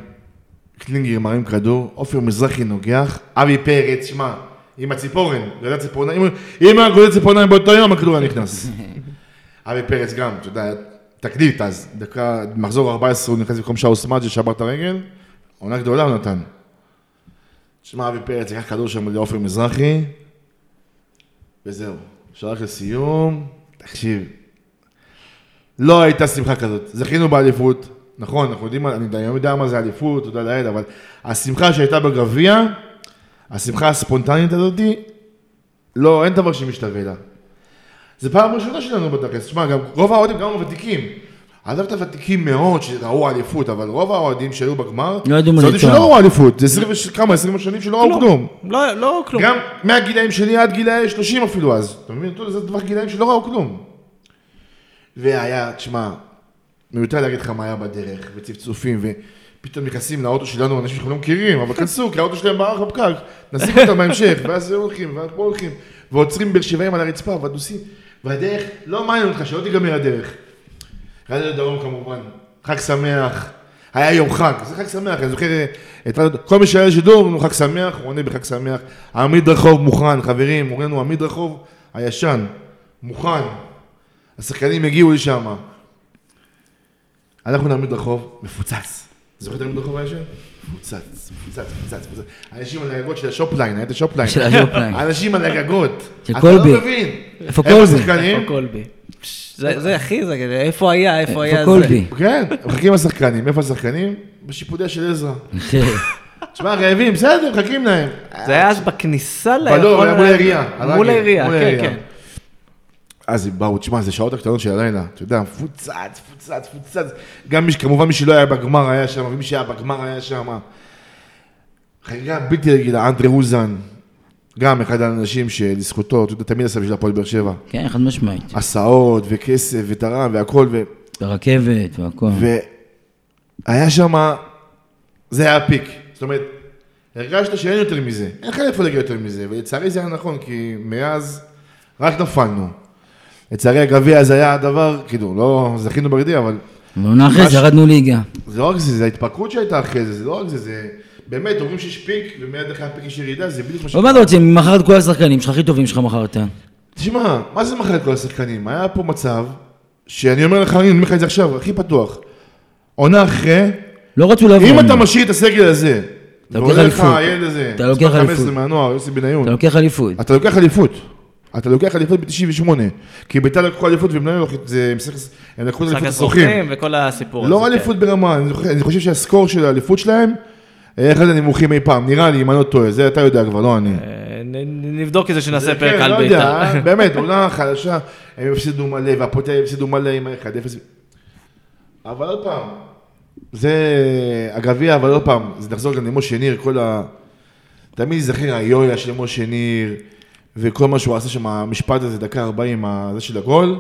קלינגר מרים כדור, עופר מזרחי נוגח, אבי פרץ, שמע, עם הציפורן, גולת ציפורניים, אם היה גולת ציפורניים באותו יום, הכדור היה נכנס. אבי פרץ גם, אתה יודע, תקליט אז, דקה, מחזור 14, הוא נכנס במקום שאול סמאג'ה, שבר את הרגל, עונה גדולה הוא נתן. תשמע, אבי פרץ לקח כדור שם לעופר מזרחי, וזהו, שלח לסיום, תקשיב, לא הייתה שמחה כזאת, זכינו באליפות, נכון, אנחנו יודעים, אני יודע- אני יודע מה זה אליפות, תודה לאל, אבל השמחה שהייתה בגביע, השמחה הספונטנית הזאתי, לא, אין דבר שמשתווה לה. זה פעם ראשונה שלנו בטקס, תשמע, גם רוב האוהדים, גם הוותיקים, עזוב את הוותיקים מאוד שראו אליפות, אבל רוב האוהדים שהיו בגמר, לא ידעו מה תואר. שלא ראו אליפות, זה 20 וש- כמה, 20 שנים שלא ראו כלום. לא, לא כלום. גם מהגילאים שלי עד גילאי 30 אפילו אז, אתה מבין? זה טווח גילאים שלא ראו כלום. והיה, תשמע, מיותר להגיד לך מה היה בדרך, וצפצופים, ופתאום נכנסים לאוטו שלנו אנשים שאנחנו לא מכירים, אבל כנסו, כי האוטו שלהם ברח בפקק, נשים אותם בהמשך, ואז הולכים, ואז פה הולכים, ועוצרים באר שבעים על הרצפה, והדוסים, והדרך, לא מעניין אותך, שלא תיגמר הדרך. רדיו דרום כמובן, חג שמח, היה יום חג, זה חג שמח, אני זוכר, את רדיו- כל מי שהיה שידור, אומרים לו חג שמח, הוא עונה בחג שמח, עמיד רחוב מוכן, חברים, אומרים לנו עמיד רחוב הישן, מוכן, השחקנים הגיעו לשם, הלכנו לעמיד רחוב, מפוצץ, זוכר את עמיד רחוב הישן? מפוצץ, מפוצץ, מפוצץ, מפוצץ, אנשים על הגגות של השופליין, היה את השופליין, של השופליין. אנשים על הגגות, של אתה קולבי. לא מבין, איפה קולבי? השחקנים? איפה קולבי? זה הכי, זה איפה היה, איפה היה איפה זה. קולבי? כן, מחכים השחקנים, איפה השחקנים? בשיפודיה של עזרא. תשמע, רעבים, בסדר, מחכים להם. זה היה אז בכניסה ליכול- היה מול העירייה. מול הרגל, העירייה, כן. כן. אז באו, תשמע, זה שעות הקטנות של הלילה, אתה יודע, מפוצץ, מפוצץ, מפוצץ. גם מי, כמובן מי שלא היה בגמר היה שם, ומי שהיה בגמר היה שם. חגיגה בלתי רגילה, אנדרי רוזן, גם אחד האנשים שלזכותו, אתה יודע, תמיד עשה בשביל הפועל באר שבע. כן, חד משמעית. הסעות, וכסף, ותרם, והכל, ו... הרכבת והכל. והיה שם, זה היה הפיק. זאת אומרת, הרגשת שאין יותר מזה, אין לך איפה להגיע יותר מזה, ולצערי זה היה נכון, כי מאז רק נפלנו. לצערי הגביע הזה היה הדבר, כאילו, לא זכינו בגביע, אבל ועונה אחרי זה ירדנו ליגה. זה לא רק זה, זה ההתפרקות שהייתה אחרי זה, זה לא רק זה, זה באמת, אומרים שיש פיק, ומיד אחרי הפיק יש ירידה, זה בדיוק מה ש... אבל מה אתה רוצה, מכרת את כל השחקנים שלך, הכי טובים שלך מכרת. תשמע, מה זה מכר את כל השחקנים? היה פה מצב, שאני אומר לך, אני אומר לך את זה עכשיו, הכי פתוח. עונה אחרי, לא רצו לעבור. אם אתה משאיר את הסגל הזה, אתה לוקח אליפות. הילד הזה, אתה לוקח מספר 15 אליפות. מהנוער, יוסי בניון, אתה לוקח אליפות. אתה לוקח אליפות. אתה לוקח אליפות ב-98. כי ביתר לקחו אליפות ובני משחק, הם לקחו משחק אליפות. הסוחים וכל הסיפור הזה. לא כן. אליפות ברמה, אני חושב שהסקור של האליפות שלהם, אחד הנמוכים אי פעם, נראה לי, אם אני לא טועה, זה אתה יודע כבר, לא אני. אה, נבדוק את זה שנעשה פרק כן, על לא בית"ר. באמת, עונה חדשה, הם הפסידו מלא, והפועל הפסידו מלא עם ה-1-0. אבל עוד פעם, זה הגביע, אבל עוד פעם, זה נחזור גם למשה ניר, כל ה... תמיד ייזכר היויה של משה ניר, וכל מה שהוא עשה שם, המשפט הזה, דקה 40, זה של הגול,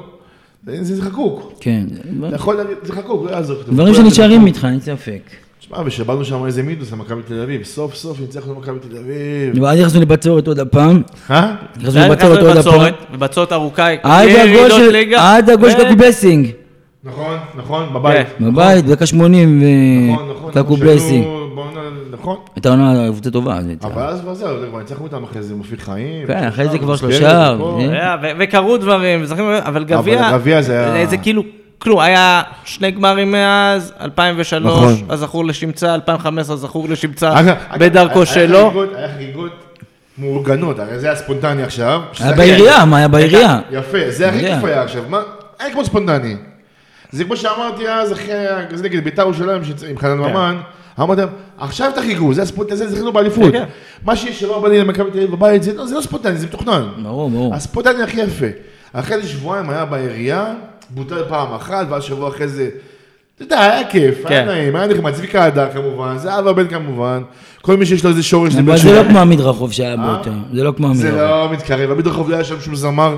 זה זה חקוק. כן. אתה יכול להגיד, זה חקוק, לא יעזור. דברים שנשארים איתך, אין ספק. שמע, ושבלנו שם איזה מידוס למכבי תל אביב, סוף סוף ניצחנו במכבי תל אביב. ואז נכנסנו לבצורת עוד הפעם. אה? נכנסנו לבצורת עוד הפעם. בצורת, ארוכה, עד הגול של- קקו בלסינג. נכון, נכון, בבית. כן. בבית, דקה 80 נכון, נכון. וקקו נכון, בלסינג. בעונה- נכון. הייתה עונה קבוצה טובה. אבל אז כבר זהו, כבר ניצחנו אותם אחרי זה, מופיק חיים. כן, אחרי זה כבר שלושה, ו- וקרו דברים, אבל גביע, זה כאילו, כלום, היה שני גמרים מאז, 2003, נכון. הזכור לשמצה, 2015 זכור לשמצה, בדרכו שלו. היה חגיגות- מאורגנות, הרי זה היה ספונטני עכשיו. היה בעירייה, מה היה בעירייה? יפה, זה הכי. כיף היה עכשיו, מה? היה כמו ספונטני. זה כמו שאמרתי אז, אחרי, זה נגיד בית"ר ירושלים שיצא עם חנן ממן, אמרתי להם, עכשיו תחגגו, זה הספונטני, זה זכינו באליפות. כן. מה שיש שלא בא לי למכבי תל אביב בבית, זה לא- זה לא ספונטני, זה מתוכנן. ברור, ברור. הספונטני הכי יפה. אחרי איזה שבועיים היה בעירייה, בוטל פעם אחת, ואז שבוע אחרי זה, אתה יודע, היה כיף, היה כן. נעים, היה נחמד, צביקה הדר כמובן, זהבה בן כמובן, כל מי שיש לו איזה שורש, אבל באר זה שבע. לא כמו המדרחוב שהיה באותו. זה לא כמו זה המדרחוב. לא מתקרב, המדרחוב לא היה שם שום זמר,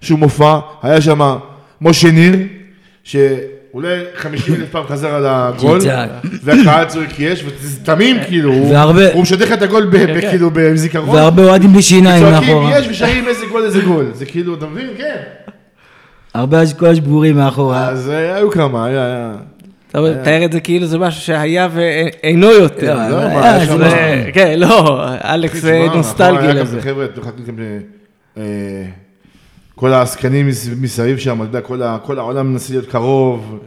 שום מופע, היה שם משה ניר, שאולי 50 אלף פעם חזר על הגול. והקהל צועק יש, וזה תמים כאילו, הוא- משדך את הגול ב- ב- כאילו בזיכרון, והרבה אוהדים בלי שיניים צועקים מאחורה. יש ושרים איזה גול איזה גול, זה כאילו, אתה מבין? כן. הרבה אשכול שבורים מאחורה. אז אה, היו כמה, היה, היה. אתה מתאר את זה כאילו זה משהו שהיה ואינו יותר. לא, לא, אבל מה, זה שם- לא- כן, לא, אלכס אה, נוסטלגי לזה. חבר'ה, אתם מחכים גם ל... אה, כל העסקנים מס- מסביב שם, אתה יודע, כל ה- כל העולם מנסה להיות קרוב,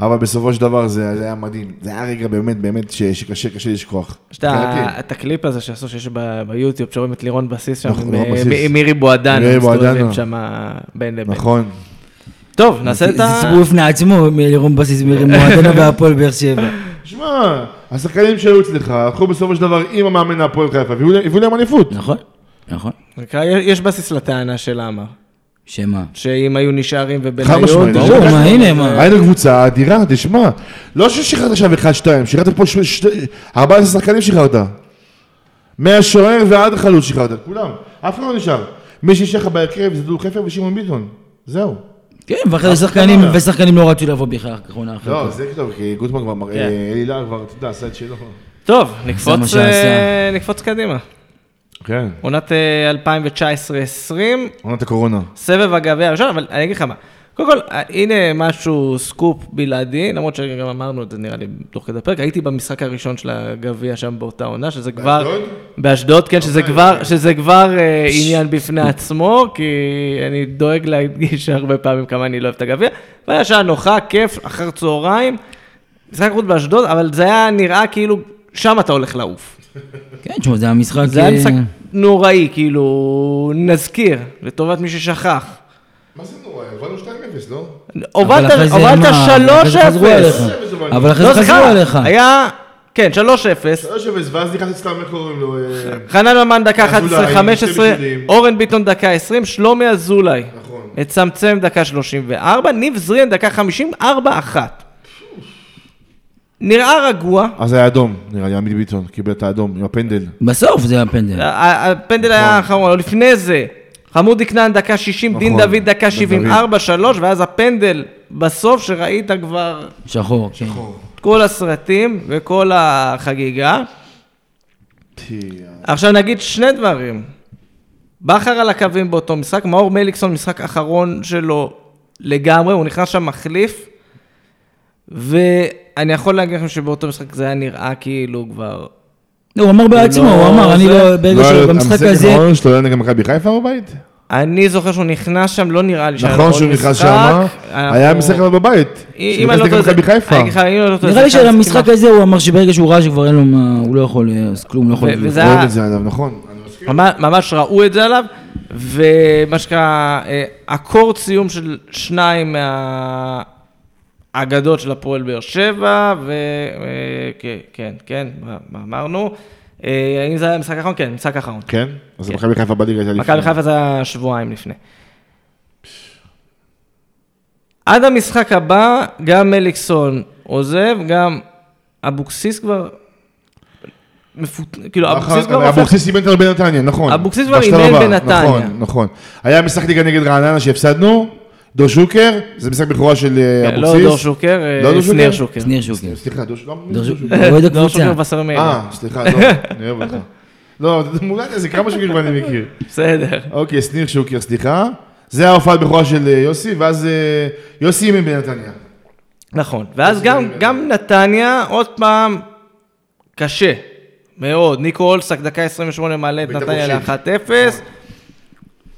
אבל בסופו של דבר זה זה היה מדהים. זה היה רגע באמת, באמת, ש- שקשה, קשה לשכוח. יש את ה- מבחינתי. את הקליפ הזה שעשו שיש ב- ביוטיוב, שרואים את לירון בסיס שם, נכון, עם, אה, מירי בועדנה, מירי מסתובבים בועדנה. שם בין לבין. נכון. טוב, נעשה את זה ה... סיפור בפני עצמו, מלירון בסיס, מועדנה והפועל באר שבע. שמע, השחקנים שהיו אצלך, הלכו בסופו של דבר עם המאמן הפועל חיפה, והביאו לה- הביאו להם אליפות. נכון, נכון. נקרא, יש בסיס לטענה של עמר, שמה? שאם היו נשארים חד ובניון... משמעית. ברור, מה, הנה, מה. היינו קבוצה אדירה, תשמע. לא ששחררת עכשיו 1-2, שחררת פה ש- ש- 14 שחקנים שחררת. מהשוער ועד החלוץ שחררת, כולם. אף אחד לא נשאר. מי שיש לך בהרכב זה דודו חפר ושמעון ביטון. זהו. כן, ואחרי זה שחקנים, ושחקנים לא רצו לבוא בכלל, ככה אחרי. לא, זה טוב, כי גוטמן כבר מראה, כן. אלי להב כבר, אתה יודע, עשה את שלו. טוב. אה, נקפוץ קדימה. כן. עונת אה, 2019-2020, עונת הקורונה. סבב הגביע הראשון, אבל אני אגיד לך מה. קודם כל, אה, הנה משהו, סקופ בלעדי, למרות שגם אמרנו את זה נראה לי תוך כדי הפרק, הייתי במשחק הראשון של הגביע שם באותה עונה, שזה כבר... באשדוד? באשדוד, כן, שזה אוקיי. כבר, שזה כבר אה, עניין בפני עצמו, כי אני דואג להדגיש הרבה פעמים כמה אני לא אוהב את הגביע. והיה שעה נוחה, כיף, אחר צהריים, משחק חוץ באשדוד, אבל זה היה נראה כאילו, שם אתה הולך לעוף. כן, תשמע, זה היה משחק... זה היה אה, משחק נוראי, כאילו, נזכיר, לטובת מי ששכח. מה זה נורא? הבנו 2-0, לא? הובלת אחרי זה הובלת מה? אחרי זה חזרו 3-0. עליך. אבל אחרי לא, זה חזרו עליך. היה כן, 3-0. 3-0, ואז נכנס אצלם, איך קוראים לו? אה, חנן ממן דקה אזולאי, 11-15, שתי בישולים. אורן ביטון דקה 20, שלומי אזולאי. נכון. מצמצם דקה 34, ניב זרין דקה 50, 4-1. נראה רגוע, אז היה אדום, נראה לי, עמית ביטון, קיבל את האדום עם הפנדל. בסוף זה הפנדל. ה- הפנדל היה האחרון, אבל לפני זה, חמודי כנען דקה 60, דין נכון, דוד דקה דין 70, דוד. 4-3, ואז הפנדל בסוף, שראית כבר שחור, כן. את כל הסרטים וכל החגיגה. עכשיו נגיד שני דברים. בכר על הקווים באותו משחק, מאור מליקסון, משחק אחרון שלו לגמרי, הוא נכנס שם מחליף, ואני יכול להגיד לכם שבאותו משחק זה היה נראה כאילו כבר... לא, הוא אמר בעצמו, לא, הוא אמר, אני לא, ברגע שבמשחק הזה... המשחק שלו היה נגד מכבי חיפה בבית? אני זוכר שהוא נכנס שם, לא נראה לי שהיה נכון שהוא נכנס. שם, היה משחק בבית. אם אני לא טועה, לא טועה, נראה לי שלמשחק כמעט- הזה הוא אמר שברגע שהוא ראה שכבר אין לו מה, הוא לא יכול, אה, אז כלום, לא יכול... היה- את זה עליו, נכון. ממש- ראו את זה עליו, ומה שנקרא, אה, אקורד סיום של שניים מהאגדות של הפועל באר שבע, וכן, כן, כן, מה אמרנו? אה, האם זה היה המשחק האחרון? כן, משחק האחרון. כן? אז מכבי חיפה בליגה הייתה מכבי חיפה זה היה שבועיים לפני. עד המשחק הבא, גם מליקסון עוזב, גם אבוקסיס כבר... מפות... כאילו, אבוקסיס כבר... אבוקסיס אימן אותנו בנתניה, נכון. אבוקסיס כבר אימן הבא, בנתניה. נכון, נכון. היה משחק ליגה נגד רעננה שהפסדנו, דור שוקר, זה משחק בכורה של אה, כן, לא אבוקסיס. דור שוקר, אה, לא דור שניר שוקר? שוקר. שניר שוקר. סליחה, דור שוקר. דור שוקר. שוקר וסרמיאל. אה, סליחה, לא, אני אוהב אותך. לא, מולד איזה כמה שוקרים אני מכיר. בסדר. אוקיי, שניר שוקר, סליחה. זה ההופעת בכורה של אה, יוסי, ואז יוסי אימן בנתניה. נכון. ואז גם, גם נתניה, עוד פעם, קשה. מאוד. ניקו אולסק, דקה 28 מעלה את נתניה חופשית. ל-1-0.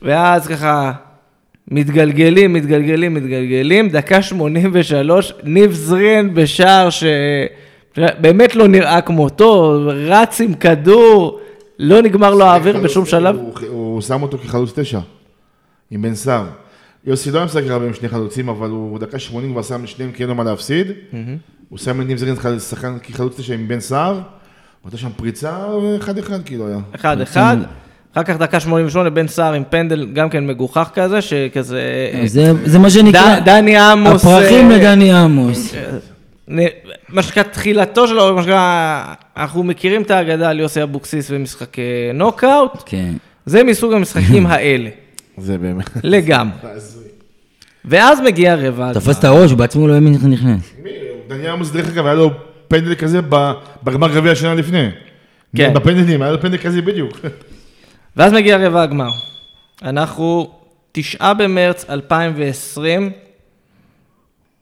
ואז ככה, מתגלגלים, מתגלגלים, מתגלגלים. דקה 83, ניב זרין בשער שבאמת לא נראה כמותו, רץ עם כדור, לא נגמר לו האוויר בשום שלב. הוא- הוא שם אותו כחלוץ תשע, עם בן סער. יוסי לא היה משחק הרבה עם שני חלוצים, אבל הוא דקה 80 כבר שם לשניהם כי אין לו מה להפסיד. הוא שם את ניב זרין שחקן כחלוץ תשע עם בן סער. הייתה שם פריצה אחד אחד כאילו היה. אחד אחד. אחר כך דקה 88, בן סער עם פנדל גם כן מגוחך כזה, שכזה... זה זה מה שנקרא, ד- דני עמוס... הפרחים אה, לדני עמוס. מה שנקרא תחילתו שלו, מה שנקרא, אנחנו מכירים את האגדה על יוסי אבוקסיס במשחקי נוקאוט, כן. זה מסוג המשחקים האלה, זה באמת. לגמרי. ואז מגיע רבע הגמר. תפס את הראש, הוא בעצמו לא האמין איך נכנס. דניאל עמוס דרך אגב היה לו פנדל כזה בגמר גביע השנה לפני. כן. בפנדלים, היה לו פנדל כזה בדיוק. ואז מגיע רבע הגמר. אנחנו תשעה במרץ 2020.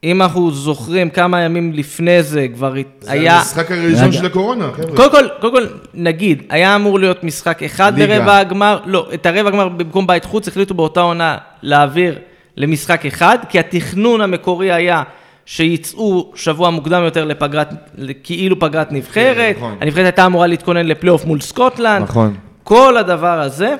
אם אנחנו זוכרים כמה ימים לפני זה כבר זה היה... המשחק הראשון רגע. של הקורונה, חבר'ה. קודם כל, קודם כל, נגיד, היה אמור להיות משחק אחד ליגה. לרבע הגמר, לא, את הרבע הגמר במקום בית חוץ החליטו באותה עונה להעביר למשחק אחד, כי התכנון המקורי היה שיצאו שבוע מוקדם יותר לפגרת, כאילו פגרת נבחרת, נכון. הנבחרת הייתה אמורה להתכונן לפלייאוף מול סקוטלנד, נכון. כל הדבר הזה,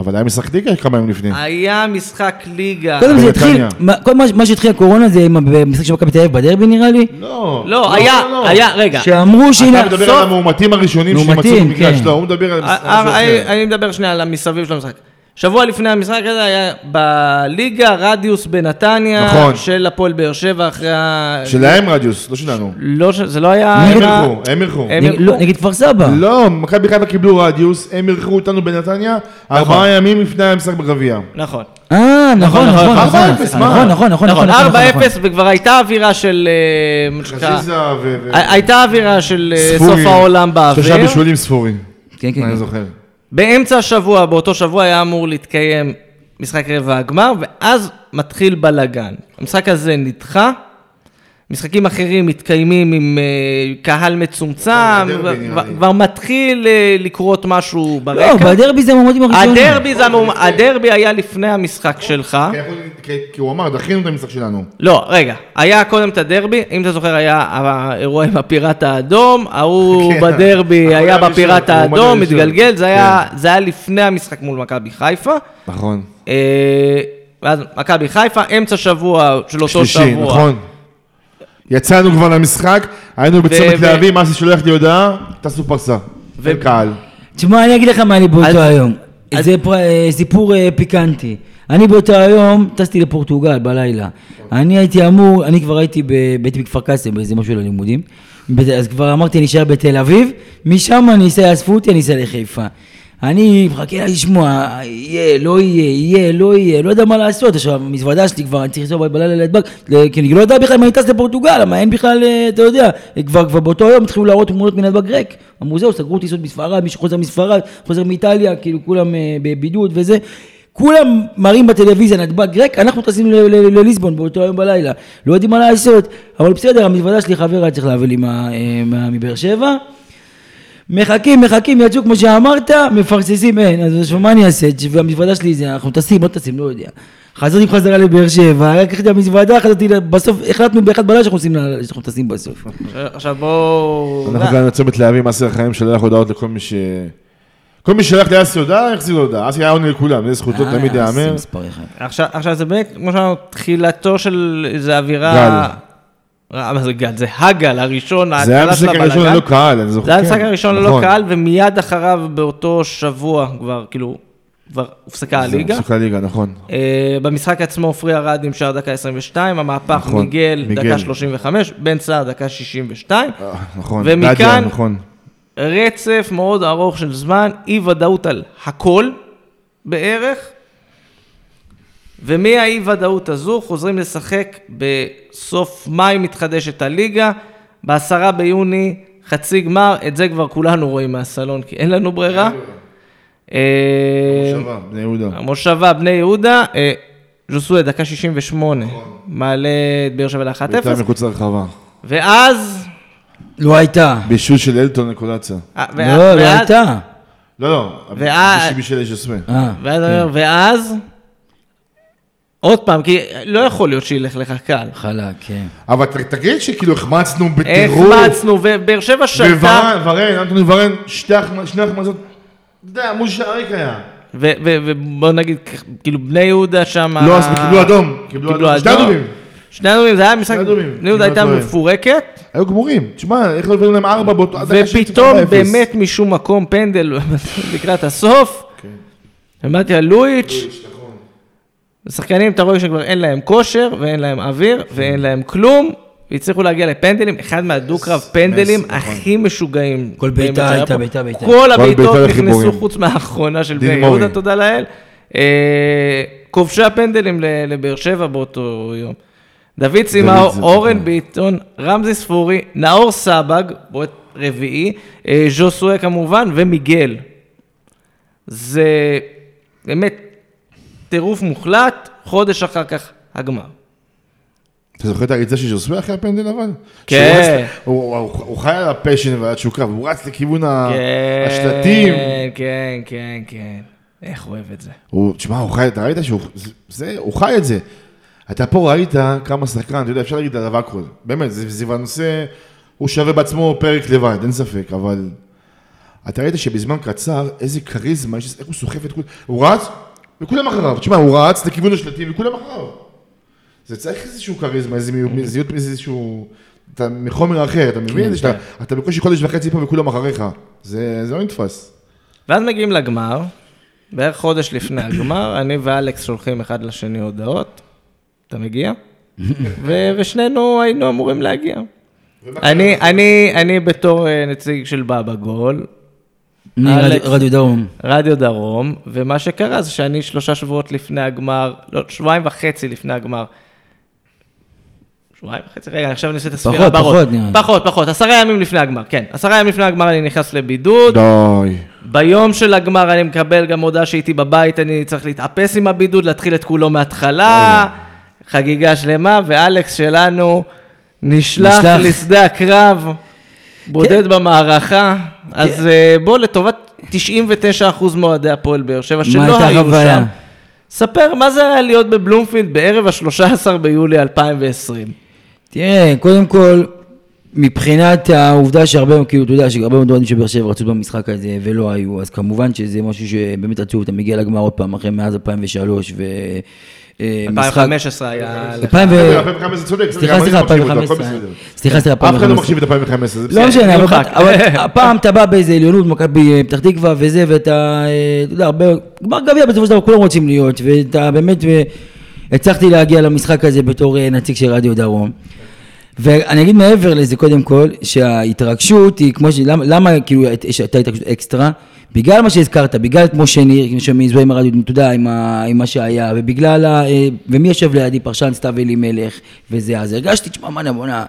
אבל היה משחק ליגה כמה ימים לפני. היה משחק ליגה. קודם זה. התחיל, כל מה- מה שהתחיל הקורונה זה עם המשחק של מכבי תל אביב בדרבי נראה לי, לא. לא, היה, היה, רגע. שאמרו שהנה, אתה מדבר על המאומתים הראשונים שמצאו במגרש, כן. לא, הוא מדבר על אה, אה, אחר. אני מדבר שנייה על המסביב של המשחק. שבוע לפני המשחק הזה היה בליגה רדיוס בנתניה, נכון. של הפועל באר שבע אחרי ה... שלהם רדיוס, לא שלנו. לא, ש- זה לא היה... הם היה- אירחו, הם אירחו. לא. נגד כפר סבא. לא, מכבי חיפה קיבלו רדיוס, הם אירחו אותנו בנתניה ארבעה ימים לפני המשחק בגביע. נכון. אה, נכון, נכון, נכון, נכון, נכון, 4-0, נכון, מה? נכון, נכון, נכון, נכון, 4-0, נכון. וכבר הייתה אווירה של... אה, חזיזה ו... ו- הי- הייתה אווירה של אה, ספורי. סוף העולם באוויר. שלושה בישולים ספורים. כן, כן, אני כן. זוכר. באמצע השבוע, באותו שבוע היה אמור להתקיים משחק רבע הגמר, ואז מתחיל בלאגן. המשחק הזה נדחה, משחקים אחרים מתקיימים עם אה, קהל מצומצם, כבר- מתחיל אה, לקרות משהו ברקע. לא, בדרבי זה המועמדים הראשונים. הדרבי, זה הדרבי היה לפני המשחק שלך. כי הוא אמר, דחינו את המשחק שלנו. לא, רגע, היה קודם את הדרבי, אם אתה זוכר היה האירוע עם הפיראט האדום, ההוא כן, בדרבי היה בפיראט האדום. מתגלגל, זה היה- זה היה לפני המשחק מול מכבי חיפה. נכון. אה, ואז מכבי חיפה, אמצע שבוע של אותו שלישי, שבוע. נכון. יצאנו כבר למשחק, היינו בצומת להבים, אסי שולח לי הודעה, טסו פרסה. ו- אין קהל. תשמע, אני אגיד לך מה אני באותו היום. זה אה, סיפור אה, פיקנטי. אני באותו היום טסתי לפורטוגל בלילה. אני הייתי אמור, אני כבר הייתי ב- הייתי בכפר קאסם באיזה משהו ללימודים. אז כבר אמרתי, אני אשאר בתל אביב, משם אני אסע, יאספו אותי, אני אסע לחיפה. אני מחכה לשמוע, יהיה, לא יהיה, יהיה, לא יהיה, לא יודע מה לעשות. עכשיו, המזוודה שלי כבר, אני צריך לנסוע בלילה לנתב"ג, ל- כי אני לא יודע בכלל אם אני טס לפורטוגל, מה אין בכלל, אה, אתה יודע, כבר, כבר באותו יום התחילו להראות תמונות מנתב"ג ריק. אמרו זהו, סגרו טיסות מספרד, מי שחוזר מספרד, חוזר מאיטליה, כאילו כולם אה, בבידוד וזה. כולם מראים בטלוויזיה נתב"ג ריק, אנחנו טסים לליסבון באותו היום בלילה. לא יודעים מה לעשות, אבל בסדר, המזוודה שלי חבר היה צריך להביא לי אה, מבאר שבע. מחכים, מחכים, יצאו כמו שאמרת, מפרססים אין, אז מה אני אעשה? והמזוודה שלי זה, אנחנו טסים, לא טסים, לא יודע. חזרתי בחזרה לבאר שבע, לקחתי את המזוודה, חזרתי, בסוף החלטנו באחד בלילה שאנחנו עושים שאנחנו טסים בסוף. עכשיו בואו... אנחנו גם לצומת להבים, אסי החיים שלח הודעות לכל מי ש... כל מי שלח לאסי הודעה, החזיר לו הודעה. אסי היה עונה לכולם, זה זכותו אה, תמיד ייאמר. אחד. עכשיו, זה באמת, כמו שאמרנו, תחילתו של איזה אווירה... מה זה גל? זה הגל הראשון, זה היה ההתחלה של המשחק הראשון הבלאגן. ללא קהל, אני זוכר. זה היה המשחק הראשון ללא נכון. קהל, ומיד אחריו באותו שבוע כבר, כאילו, כבר הופסקה זה הליגה. הופסקה הליגה, נכון. אה, במשחק עצמו עופרי ארד נמשך דקה 22, המהפך נכון, מיגל. דקה 35, בן סער דקה 62, אה, נכון. ומכאן- נכון. רצף מאוד ארוך של זמן, אי ודאות על הכל בערך, ומהאי ודאות הזו חוזרים לשחק בסוף מאי מתחדשת הליגה, בעשרה ביוני חצי גמר, את זה כבר כולנו רואים מהסלון כי אין לנו ברירה. אה, מושבה, בני יהודה. המושבה בני יהודה, אה, ז'וסוי דקה 68, מעלה את באר שבע הייתה ל-1-0, מחוץ לרחבה. ואז... לא הייתה. בישול של אלטון נקולציה. אה, לא, לא הייתה. לא, לא. בישול בשביל ז'וסווה. אה, ואז, ואז, עוד פעם, כי לא יכול להיות שילך לך קל. חלק, כן. אבל ת- תגיד שכאילו החמצנו בטירוף. החמצנו, ובאר שבע שלטה, וורן, ורן, אנטוני ורן, שתי החמ- שני החמצות, אתה יודע, מול שעריק היה. ו- ו- ובוא נגיד, כאילו בני יהודה שם... לא, אז קיבלו אדום. קיבלו אדום. שני. אדומים. שני אדומים, זה היה משחק, שני אדומים, בני יהודה אם לא הייתה טועה. מפורקת, היו גמורים. תשמע, איך לא הבאנו להם ארבע באותו... עד דקה ופתאום 4-0. באמת משום מקום פנדל לקראת הסוף, כן. ומתיה לואיץ', שחקנים, אתה רואה שכבר אין להם כושר, ואין להם אוויר, ואין להם כלום, והצליחו להגיע לפנדלים, אחד מהדו-קרב פנדלים נכון. הכי משוגעים. כל בעיטה הייתה. בעיטה, בעיטה. כל הבעיטות נכנסו. חוץ מהאחרונה של בני. יהודה, תודה לאל. אה, כובשי הפנדלים לבאר שבע באותו יום. דוד סימאו, זה אורן. ביטון, רמזי ספורי, נאור סבג, בועט רביעי, אה, ז'וסואה כמובן, ומיגל. זה באמת טירוף מוחלט, חודש אחר כך הגמר. אתה זוכר את הריצה של ז'וסווה אחרי הפנדל אבל? כן. הוא- הוא הוא חי על הפשן ועל התשוקה, והוא רץ לכיוון כן, השלטים. כן, כן, כן. איך אוהב את זה. הוא, תשמע, הוא חי, אתה ראית שהוא, זה- הוא חי את זה. אתה פה ראית כמה שחקן, אתה יודע, אפשר להגיד עליו הכל. באמת, זה, הנושא, הוא שווה בעצמו פרק לבד, אין ספק, אבל... אתה ראית שבזמן קצר, איזה כריזמה, איך הוא סוחף את כולם, הוא רץ, וכולם אחריו. תשמע, הוא רץ לכיוון השלטים, וכולם אחריו. זה צריך איזשהו כריזמה, איזה זהות, איזשהו... אתה מחומר אחר, אתה מבין? שאתה, אתה בקושי חודש וחצי פה וכולם אחריך. זה, זה לא נתפס. ואז מגיעים לגמר, בערך חודש לפני הגמר, אני ואלכס שולחים אחד לשני הודעות. אתה מגיע? ו- ושנינו היינו אמורים להגיע. אני, אני, אני בתור אה, נציג של בבא גול, אני אלכס. רדיו- רדיו דרום. רדיו דרום, ומה שקרה זה שאני שלושה שבועות לפני הגמר, לא, שבועיים וחצי לפני הגמר. שבועיים וחצי, רגע, עכשיו אני עושה את הספירה פחות, בראש. פחות, נראה לי. פחות, פחות, עשרה ימים לפני הגמר, כן. עשרה ימים לפני הגמר אני נכנס לבידוד. די. ביום של הגמר אני מקבל גם הודעה שהייתי בבית, אני צריך להתאפס עם הבידוד, להתחיל את כולו מההתחלה, חגיגה שלמה, ואלכס שלנו נשלח נשלח. לשדה הקרב, בודד במערכה, אז אה, בוא, לטובת 99% מאוהדי הפועל באר שבע, שלא היו החוויה? שם, ספר מה זה היה להיות בבלומפילד בערב ה-13 ביולי 2020. תראה, קודם כל, מבחינת העובדה שהרבה, כאילו, אתה יודע, שהרבה מאוד אוהדים של באר שבע רצו במשחק הזה ולא היו, אז כמובן שזה משהו שבאמת רצו, אתה מגיע לגמר עוד פעם, אחרי מאז 2003, ו... אה, משחק- 2015 היה... לך- 2000 ו... 2015 צודק, סליחה, סליחה, לא מחשיב אותו, הכל 2015. בסדר. סליחה, סליחה, אף אחד לא 2015. מחשיב את 2015, זה בסדר. לא משנה, אבל- הפעם אתה בא באיזה עליונות, מכבי אה, פתח תקווה וזה, ואתה, אה, אתה יודע, הרבה, גמר גביע בסופו של דבר כולם רוצים להיות, ואתה באמת, אה, הצלחתי להגיע למשחק הזה בתור אה, נציג של רדיו דרום. ואני אגיד מעבר לזה, קודם כל, שההתרגשות היא כמו ש... למה, למה כאילו הייתה התרגשות אקסטרה? בגלל מה שהזכרת, בגלל כמו שניר, שמזוהה עם הרדיו, אתה יודע, עם, עם מה שהיה, ובגלל ה... אה, ומי יושב לידי, פרשן סתיו אלימלך, וזה, אז הרגשתי, תשמע, מה נבונה,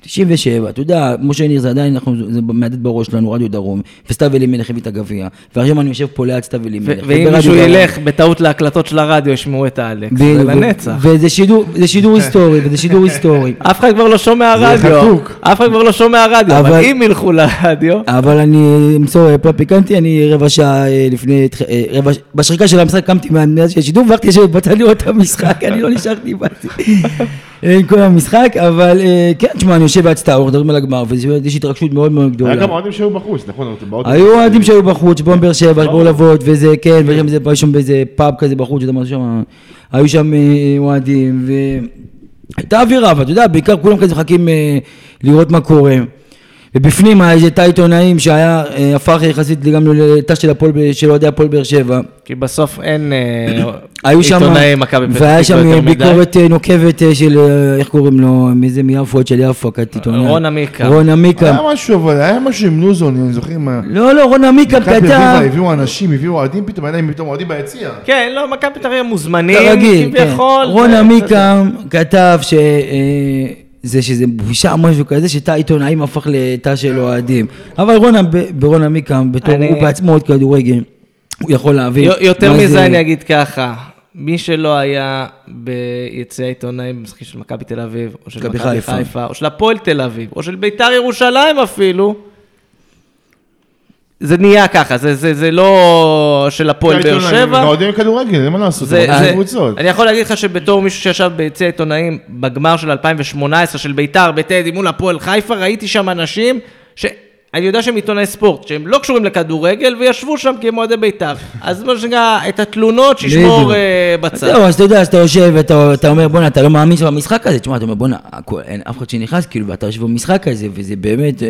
97, אתה יודע, משה ניר זה עדיין, אנחנו, זה מהדהד בראש שלנו, רדיו דרום, וסתיו אלימלך הביא את הגביע, ועכשיו אני יושב פה ליד סתיו אלימלך. ואם מישהו. ילך בטעות להקלטות של הרדיו, ישמעו את האלכס, זה לנצח. וזה שידור, זה שידור היסטורי, וזה שידור היסטורי. אף אחד כבר לא שומע רדיו. אף אחד כבר לא שומע רדיו, אבל אם ילכו לרדיו, אבל אני אמסור פלאפ פיקנטי, אני רבע שעה אה, לפני, אה, רבע, בשריקה של המשחק קמתי מהנדס של השידור והלכתי לשבת בצד לראות את המשחק, אני לא נשארתי, באתי עם כל המשחק, אבל אה, כן, תשמע, אני יושב בהצטעה, אנחנו מדברים על הגמר, ויש התרגשות מאוד מאוד היה גדולה. גם אוהדים שהיו בחוץ, נכון? היו אוהדים שהיו בחוץ, שבאו מבאר שבע, שבאו לבוא, וזה, כן, שם איזה- היו שם באיזה פאב כזה בחוץ, שאתה אומר שם, היו שם אה, אוהדים, והייתה אווירה, ואתה יודע, בעיקר כולם כזה מחכים אה, לראות מה קורה. ובפנים היה איזה תא עיתונאים שהיה, אה, הפך יחסית גם לתא של הפועל, ב- של אוהדי הפועל באר שבע. כי בסוף אין אה, שם, עיתונאי מכבי פתח והיה תקווה שם יותר מדי. ביקורת אה, נוקבת של, איך קוראים לו, מאיזה מיפו, של יפו, עיתונאי. רון עמיקם. רון עמיקם. היה משהו, אבל היה משהו עם לוזון, אני זוכר מה... לא, לא, רון מכבי כתב. הביאו אנשים, הביאו אוהדים פתאום, היה להם פתאום אוהדים ביציע. כן, לא, מכבי פתח תקווה מוזמנים, כרגיל, כן. כביכול. רון זה- עמיקם כתב ש... זה שזה בושה משהו כזה, שתא עיתונאים הפך לתא של אוהדים. אבל רון, ברון עמיקם, בתור אני- הוא בעצמו עוד כדורגל, הוא יכול להבין. יו- יותר מה זה- מזה אני אגיד ככה, מי שלא היה ביציע עיתונאים במשחקים של מכבי תל אביב, או של מכבי. חיפה, או של הפועל תל אביב, או של ביתר ירושלים אפילו, זה נהיה ככה, זה, זה, זה לא של הפועל באר שבע. אוהדים כדורגל, אין מה לעשות, זה, קבוצות. אני יכול להגיד לך שבתור מישהו שישב ביציע עיתונאים בגמר של 2018 של ביתר בטדי מול הפועל חיפה, ראיתי שם אנשים שאני יודע שהם עיתונאי ספורט, שהם לא קשורים לכדורגל וישבו שם כי הם אוהדי ביתר. אז מה שנקרא, את התלונות שישמור. אה, בצד. זהו, אז אתה יודע, אז אתה יושב ואתה אתה אומר, בואנה, אתה לא מאמין שבמשחק הזה, תשמע, אתה אומר, בואנה, אין אף אחד שנכנס, כאילו, ואתה יושב במשחק הזה, וזה באמת, אה,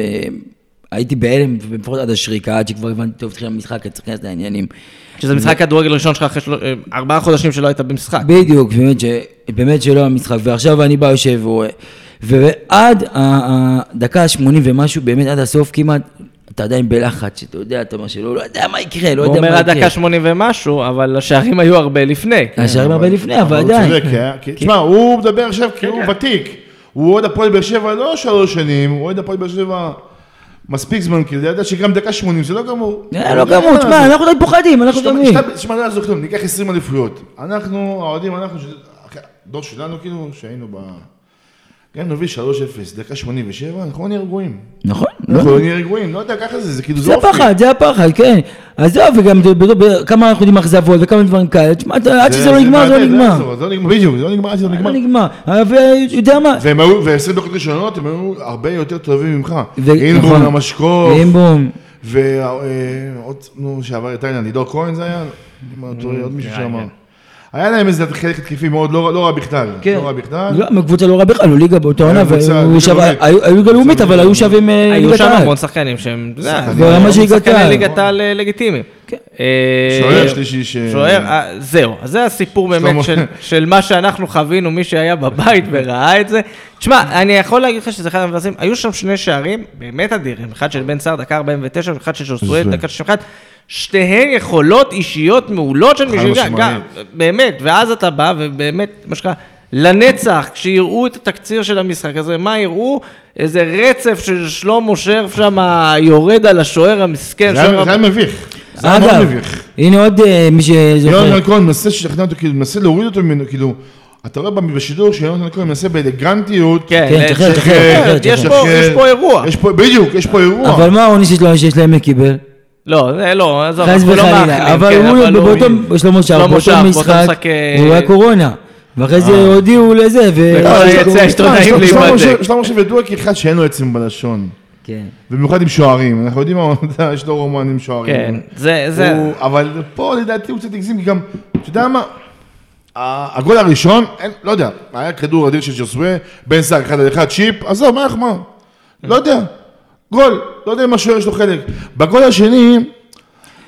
הייתי בהלם, לפחות עד השריקה, עד שכבר הבנתי, טוב, התחיל המשחק, אני צריך להיכנס לעניינים. שזה משחק כדורגל ראשון שלך אחרי של... אה, ארבעה חודשים שלא היית במשחק. בדיוק, באמת, ש... באמת שלא המשחק, ועכשיו אני בא יושב ורואה, ועד הדקה ה-80 ומשהו, באמת עד הסוף כמעט, אתה עדיין בלחץ, שאתה יודע, אתה אומר שלא, לא יודע מה יקרה, לא הוא יודע מה אומר יקרה. עד דקה 80 ומשהו, אבל השערים היו הרבה לפני. השערים הרבה לפני, אבל הוא עדיין. כי- תשמע, הוא מדבר עכשיו כי הוא ותיק. הוא אוהד הפועל באר שבע לא שלוש שנים, הוא אוהד הפועל באר שבע מספיק זמן, כי אתה יודע שגם דקה 80 זה לא גמור. אה, לא גמור, תשמע, אנחנו די פוחדים, אנחנו דומים. תשמע, לא יעזור כלום, ניקח 20 אליפויות. אנחנו, האוהדים, אנחנו, הדור שלנו כאילו, שהיינו ב... גם נוביל 3-0, דקה 87, אנחנו לא נהיה רגועים. נכון, לא. אנחנו לא נהיה רגועים, לא יודע, ככה זה, זה כאילו, זה אופי. הפחד, זה הפחד, כן. זהו, וגם כמה אנחנו יודעים אכזבות וכמה דברים כאלה, תשמע, עד שזה לא נגמר, זה לא נגמר. יעזור, זה לא נגמר, בדיוק, זה לא נגמר עד שזה לא לא נגמר. נגמר. ואתה יודע מה, והם היו, ו-20 דקות ראשונות הם היו הרבה יותר טובים ממך. אינבום, נכון. המשקוף, לימבום, ועוד, נו, שעבר את תאילנד, לידור כהן זה היה? לא עוד מישהו שאמר. היה להם איזה חלק התקפי מאוד, לא לא רע בכלל. כן. לא רע בכלל. לא, מקבוצה לא רע בכלל, הוא ליגה באותה עונה, לאומית. היו היו ליגה לאומית, אבל היו שווים אה, היו ליגת שם העל. המון שחקנים שהם, יודע, שחקנים. ברמה ליגת שחקני. ליגת העל אה, לגיטימיים. כן. אה, שוער שלישי ש... שוער, אה, זהו, אז זה הסיפור באמת. של, של מה שאנחנו חווינו, מי שהיה בבית וראה את זה. תשמע, אני יכול להגיד לך שזה אחד המבאסים, היו שם שני שערים באמת אדירים, אחד של בן סער, דקה 49, ואחד של ז'וסואל. דקה 61. שתיהן יכולות אישיות מעולות של מישהו, באמת, ואז אתה בא, ובאמת, מה שנקרא, לנצח, כשיראו את התקציר של המשחק הזה, מה יראו? איזה רצף של שלמה שרף שם יורד על השוער המסכן. שוער זה היה מביך. זה היה מאוד אגב, מביך. הנה עוד אה, מי שזוכר. יונתן כהן מנסה לשכנע אותו, כאילו, מנסה להוריד אותו ממנו, כאילו, אתה רואה בשידור שיונתן כהן מנסה באלגנטיות. כן, כן, תשחרר, תשחרר, תשחרר, יש. פה- אירוע. בדיוק, יש פה אירוע. אבל מה העונש שלו שיש להם קיבל? לא, זה לא, עזוב, חס אנחנו לא מאחלים. וחלילה. אבל כן, הוא באותו, שלמה שרף, באותו שרף, משחק, אה, הוא היה קורונה. ואחרי זה הודיעו לזה, ו... שלמה להיבדק. משה- שלמה משה ידוע כאחד שאין לו עצם בלשון. כן. במיוחד עם שוערים, אנחנו יודעים מה, יש לו רומן עם שוערים. כן, זה, זה, הוא- אבל פה לדעתי הוא קצת הגזים, כי גם, אתה יודע מה, הגול הראשון, אין, לא יודע, היה כדור אדיר של ג'וסווה, בן סער אחד על אחד, צ'יפ, עזוב, מה מה? לא יודע, גול, לא יודע אם השוער יש לו חלק. בגול השני,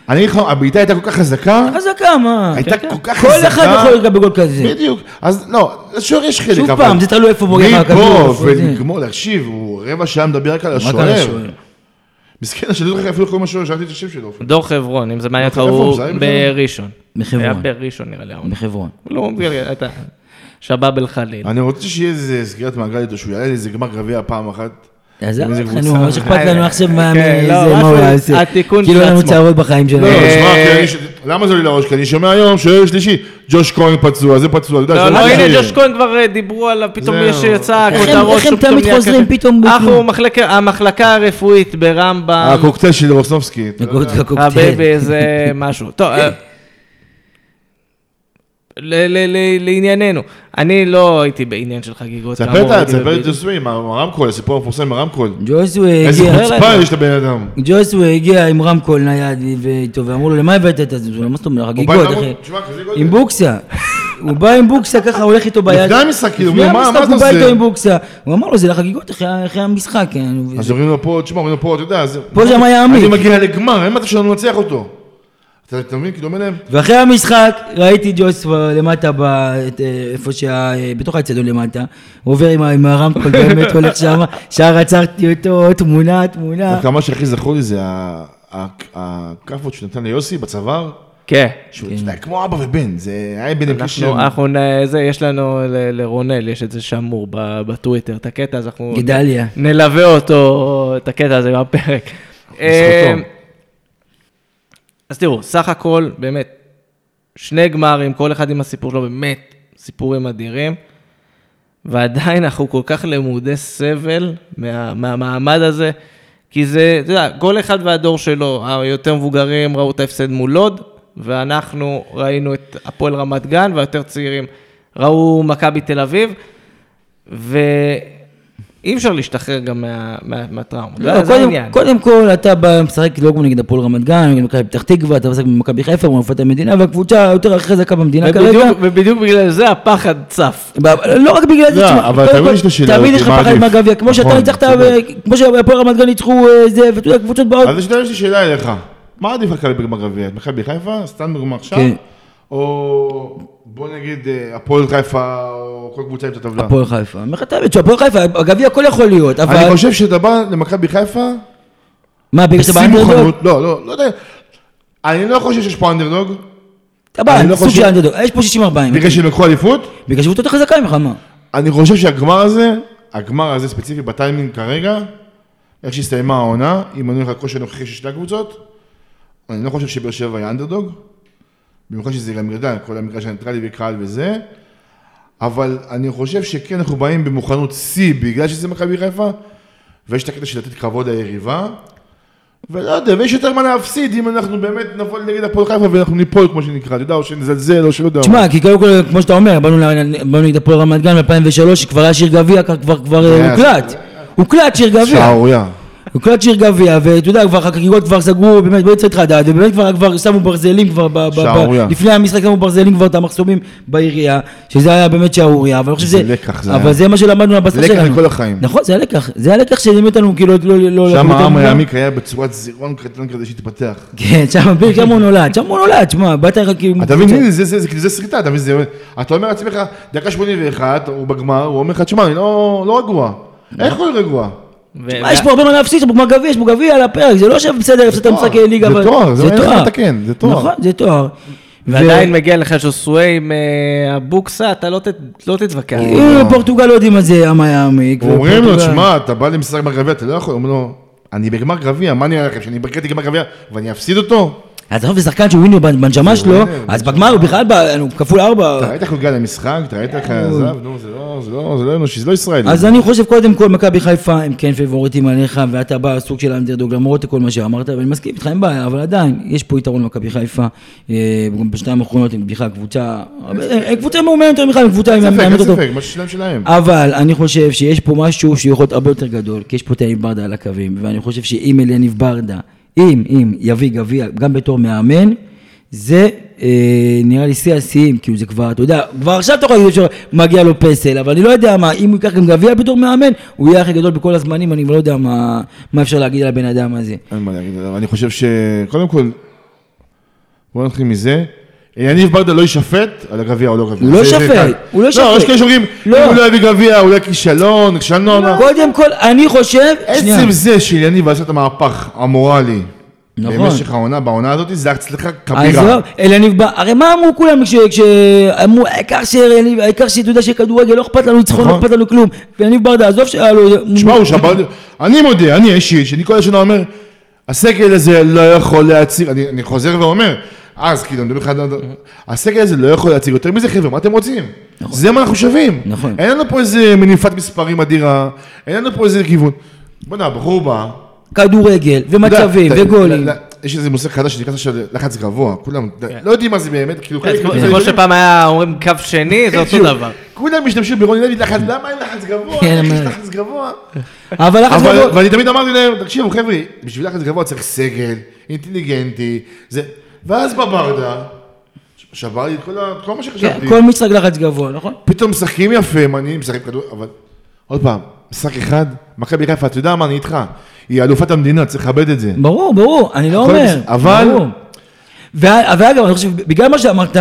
אני אגיד לך, הבעיטה הייתה כל כך חזקה, חזקה, מה? הייתה כן, כל כך כל חזקה. אחד יכול לגבי גול כזה. בדיוק, אז לא, לשוער יש חלק, שוב אבל... פעם, זה תלוי איפה בוגר הכדור, מפה. ולגמור, להקשיב, הוא רבע שעה מדבר רק על השוער. מסכן, השאלה לך אפילו קוראים לשוער, שאלתי את השם שלו. דור חברון, אם זה מעניין אותך, הוא? בראשון. בחברון. היה בראשון נראה לי. בחברון. לא, אתה... שבאב אל חליל. אני רוצה שיהיה איזה סגירת מעגל איתו, שהוא יעלה איזה גמר גביע פעם אחת. עזוב איזה אותך, קבוצה. נו, מה שאכפת לנו עכשיו מה כן, לא, הוא יעשה. התיקון כאילו של אין לנו. צערות בחיים שלנו. לא, לא, אה, ש- למה זה לי לראש? כי אני שומע היום שוער שלישי, ג'וש כהן פצוע, זה פצוע, אתה יודע, לא, זה לא, שלישי. הנה ג'וש כהן כבר אה, דיברו עליו, פתאום. יש יצא כותרות. איך הם תמיד חוזרים. פתאום מחלקה- המחלקה הרפואית ברמב"ם. הקוקטייל של רוסנובסקי. הקוקטייל. הבייבי זה משהו. טוב, אה, לענייננו, אני לא הייתי בעניין של חגיגות. כאמור, את הייתי תספר את. ג'וסוי הרמקול, הסיפור המפורסם עם הרמקול. ג'וסווה איזה הגיע, חוצפה יש לבן אדם. ג'וסווה הגיע עם רמקול נייד ואיתו, ואמרו לו, למה הבאת את זה? הוא אמר, מה זאת אומרת, חגיגות, אחי. עם בוקסה. הוא בא עם בוקסה ככה, הולך איתו ביד. לפני המשחק, כאילו, מה- מה אתה הוא בא עושה? איתו עם בוקסה. הוא אמר לו, זה לחגיגות אחרי המשחק. כן." אז אומרים לו פה, תשמע, אומרים לו פה, אתה יודע, זה... פה שם היה עמיק. אני מגיע לגמר, אין מצב שלנו ננצח אותו. אתה מבין? כאילו, אומר להם, ואחרי המשחק ראיתי ג'וסווה למטה, אה, איפה שה... בתוך האצטדיון למטה, הוא עובר עם, ה- עם הרמקול, באמת הולך שם, שער עצרתי אותו, תמונה, תמונה. דווקא מה שהכי זכור לי זה הכאפות שהוא נתן ליוסי בצוואר, כן. שהוא, אתה יודע, כמו אבא ובן, זה היה בן קשר. אנחנו, זה, יש לנו ל- לרונל, יש את זה שמור ב- בטוויטר, את הקטע, אז אנחנו גדליה. נלווה אותו, את הקטע הזה בפרק. אה, אז תראו, סך הכל, באמת, שני גמרים, כל אחד עם הסיפור שלו, באמת, סיפורים אדירים, ועדיין אנחנו כל כך למודי סבל מה, מהמעמד הזה, כי זה, אתה יודע, כל אחד והדור שלו, היותר מבוגרים ראו את ההפסד מול לוד, ואנחנו ראינו את הפועל רמת גן, והיותר צעירים ראו מכבי תל אביב, ואי אפשר להשתחרר גם מה, מה, מהטראומה, לא, זה, העניין. קודם כל, אתה בא, משחק לא כמו נגד הפועל רמת גן, נגד מכבי פתח תקווה, אתה משחק במכבי חיפה, מופת המדינה, והקבוצה היותר הכי חזקה במדינה כרגע. ובדיוק, בגלל זה הפחד צף. לא רק בגלל זה, לא, תשמע, תמיד יש לך פחד? מהגביע, כמו שאתה נכון, ניצחת, כמו שהפועל רמת גן ניצחו אה, זה, ואתה יודע, קבוצות באות. אז יש לי- שאלה אליך, מה עדיף לך בגמר גביע? את מכבי חיפה, סתם דוגמא עכשיו, כן. או בוא נגיד אה, הפועל חיפה, או כל קבוצה עם את הטבלה. הפועל חיפה. האמת, שהפועל חיפה, הגביע הכל יכול להיות, אבל... אני חושב שאתה בא למכבי חיפה, מה, בגלל שאתה באנדרדוג? לא, לא, לא יודע, אני לא חושב שיש פה אנדרדוג, אתה בא, לא סוג של אנדרדוג, יש פה 60-40. בגלל שהם לקחו אליפות, בגלל שהוא יותר חזקה ממך, מה? אני חושב שהגמר הזה, הגמר הזה ספציפי בטיימינג כרגע, איך שהסתיימה העונה, אם אני הולך לכושר הנוכחי של שתי הקבוצות, אני לא חושב שבאר שבע היה אנדרדוג, במיוחד שזה גם ידע, כל המגרש הניטרלי וקהל וזה, אבל אני חושב שכן אנחנו באים במוכנות שיא בגלל שזה מכבי חיפה, ויש את הקטע של לתת כבוד ליריבה, ולא יודע, ויש יותר מה להפסיד אם אנחנו באמת נבוא נגד הפועל חיפה ואנחנו ניפול כמו שנקרא, אתה יודע, או שנזלזל או שלא יודע. תשמע, כי קודם כל, כמו שאתה אומר, באנו נגד הפועל רמת גן ב-2003, שכבר היה שיר גביע, כבר אה, הוקלט. הוקלט שיר גביע. שערורייה. הוקלט שיר גביע, ואתה יודע, כבר החגיגות כבר סגרו, באמת באמצע התחדד, ובאמת כבר, כבר שמו ברזלים כבר, ב, ב, ב. לפני המשחק שמו ברזלים כבר את המחסומים בעירייה, שזה היה באמת שערורייה, אבל אני חושב זה שזה, לקח, זה אבל היה. זה מה שלמדנו מהבשר לקח שלנו. לכל החיים. נכון, זה הלקח, זה הלקח שלימד אותנו, כאילו, לא, לא, לא, שם לא- העם לא- היעמיק היה בצורת זירון קטן כזה שהתפתח. כן, שם, שם הוא נולד, שם הוא נולד, שמע, באת לך כאילו... אתה מבין, זה- זה זה- זה סריטה, אתה מבין, זה- אתה אומר לעצמך, דקה 81, הוא בגמר, הוא אומר לך, תשמע, אני לא לא רגוע. איך הוא רגוע? מה, יש פה הרבה מה להפסיד, יש פה גמר גביע, יש פה גביע על הפרק, זה לא שבסדר, הפסדת תואר, משחקי ליגה, זה אבל- תואר, זה לתקן, זה תואר. נכון, זה תואר. ועדיין מגיע לך שוסווי עם אה, הבוקסה, אתה לא ת- לא תתווכח. פורטוגל לא יודעים מה זה ים היעמיק. אומרים לו, תשמע, אתה בא למשחק בגמר גביע, אתה לא יכול, אומרים לו, אני בגמר גביע, מה נראה לכם, שאני בקרתי גמר גביע ואני אפסיד אותו? אז עזוב, זה שחקן שהוא ווינר בנשמה שלו, אז. בגמר הוא בכלל, בא- הוא כפול ארבע. אתה ראית איך הוא הגיע למשחק? אתה ראית איך עזב? נו, זה לא- זה לא זה לא אנושי, זה לא ישראלי. אז אני חושב קודם כל מכבי חיפה הם כן פייבוריטים עליך ואתה בא סוג של אנדרדוג למרות כל מה שאמרת ואני מסכים איתך אין בעיה אבל עדיין יש פה יתרון למכבי חיפה אה, גם בשנתיים האחרונות הם בכלל קבוצה קבוצה מאומנת יותר הם קבוצה עם ששלהם שלהם. אבל אני חושב שיש פה משהו שיכול להיות הרבה יותר גדול, כי יש פה את יניב ברדה על הקווים, ואני חושב שאם אליניב ברדה, אם, אם יביא גביע, גם בתור מאמן, זה אה, נראה לי שיא השיאים, כאילו זה כבר, אתה יודע, כבר עכשיו אתה יכול להגיד שמגיע לו פסל, אבל אני לא יודע מה, אם הוא ייקח גם גביע בתור מאמן, הוא יהיה הכי גדול בכל הזמנים, אני לא יודע מה, מה אפשר להגיד על הבן אדם הזה. אין מה להגיד אני חושב שקודם כל, בוא נתחיל מזה. יניב ברדה לא יישפט על הגביע או לא גביע. הוא לא זה- זה שפט, אחד. הוא לא לא, שפט. יש כאלה שאומרים, לא. אם הוא לא יביא גביע, אולי כישלון, כישלון. קודם כל, אני חושב, עצם זה שיניב עשה את המהפך המורלי. נכון. במשך העונה, בעונה הזאת, זה הצלחה עזוב, כבירה. אליניב בר, הרי מה אמרו כולם כש- כשאמרו, העיקר שאליניב, העיקר שאתה יודע שכדורגל, לא אכפת לנו ניצחון, לא נכון. אכפת לנו כלום. ואליניב ברדה, עזוב שהיה לו... תשמע, הוא שבר, אני מודה, אני אישית, שאני כל השנה אומר, הסגל הזה לא יכול להציג, אני חוזר ואומר, אז כאילו, אני מדבר לך, הסגל הזה לא יכול להציג יותר מזה, חבר'ה, מה אתם רוצים? זה מה אנחנו שווים. נכון. אין לנו פה איזה מניפת מספרים אדירה, אין לנו פה איזה כיוון. בוא'נה, הבחור בא, כדורגל, ומצבים, וגולים. יש איזה מושג חדש שנקרא עכשיו לחץ גבוה, כולם לא יודעים מה זה באמת, כאילו, כן, חלק- זה כמו- שפעם היה אומרים קו שני, זה אותו דבר. כולם משתמשים ברוני לוי לחץ, למה אין לחץ גבוה? כן, יש לחץ גבוה? אבל לחץ גבוה- ואני תמיד אמרתי להם, תקשיבו חבר'ה, בשביל לחץ גבוה צריך סגל, אינטליגנטי, זה, ואז בברדה, שבר לי את כל, ה- כל מה כן, שחשבתי, כל משחק לחץ גבוה, נכון? פתאום משחקים יפה, מניעים, משחקים כדור, אבל עוד פעם, משחק אחד, מכבי חיפה, אתה יודע מה, אני איתך, היא אלופת המדינה, צריך לכבד את זה. ברור, ברור, אני לא אומר. אבל- ברור. ואגב, אני חושב, בגלל מה שאמרת,